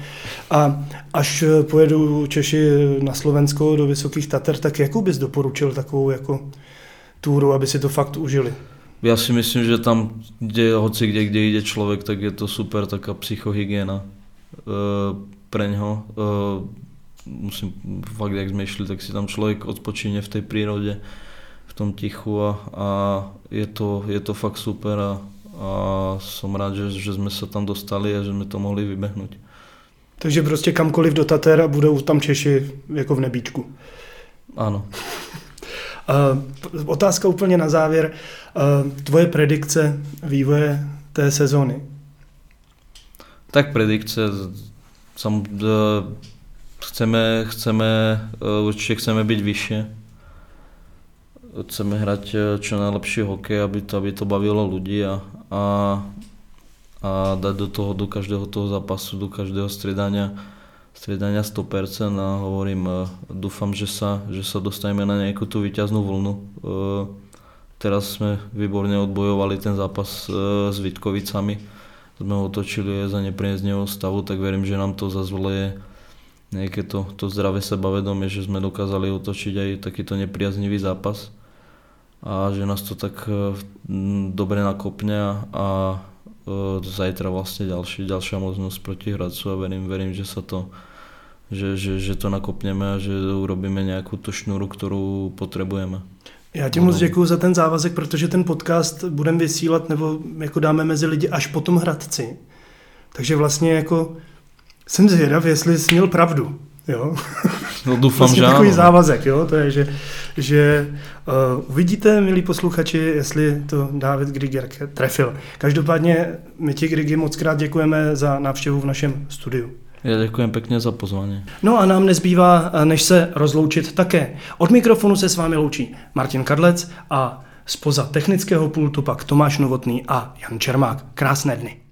a až pojedu Češi na Slovensko do Vysokých Tater, tak jakou bys doporučil takovou jako túru, aby si to fakt užili? Ja si myslím, že tam, kde, hoci kde, kde ide človek, tak je to super taká psychohygiena uh, pre ňo. Uh, musím, fakt, jak sme išli, tak si tam človek odpočíne v tej prírode, v tom tichu a, a je, to, je to fakt super a, a som rád, že, že sme sa tam dostali a že sme to mohli vybehnúť. Takže prostě kamkoliv do Tater a budou tam Češi jako v nebíčku. Uh, (laughs) otázka úplně na závěr. Tvoje predikce vývoje té sezóny. Tak predikce, sam, d, chceme, chceme, e, určite chceme byť vyššie. Chceme hrať e, čo najlepší hokej, aby to, aby to bavilo ľudí a, a, a dať do toho, do každého toho zápasu, do každého striedania, striedania 100% a hovorím, e, dúfam, že sa, že sa dostaneme na nejakú tú výťaznú vlnu. E, Teraz sme výborne odbojovali ten zápas s Vitkovicami sme ho otočili za nepriaznevého stavu, tak verím, že nám to zazvoleje nejaké to, to zdravé sebavedomie, že sme dokázali otočiť aj takýto nepriaznivý zápas a že nás to tak e, m, dobre nakopne a, a e, zajtra vlastne ďalší, ďalšia možnosť proti Hradcu a verím, verím, že sa to že, že, že to nakopneme a že urobíme nejakú tú šnúru, ktorú potrebujeme. Já ti moc děkuji za ten závazek, protože ten podcast budeme vysílat nebo jako dáme mezi lidi až po tom Hradci. Takže vlastně jako jsem zvědav, jestli jsi měl pravdu. Jo? No dúfam, Vlastně že takový áno. závazek, jo? to je, že, že uh, uvidíte, milí posluchači, jestli to David Griger trefil. Každopádně my ti Grigi moc krát děkujeme za návštěvu v našem studiu. Ja ďakujem pekne za pozvanie. No a nám nezbývá, eh, než se rozloučit také. Od mikrofonu se s vámi loučí Martin Kadlec a spoza technického pultu pak Tomáš Novotný a Jan Čermák. Krásné dny.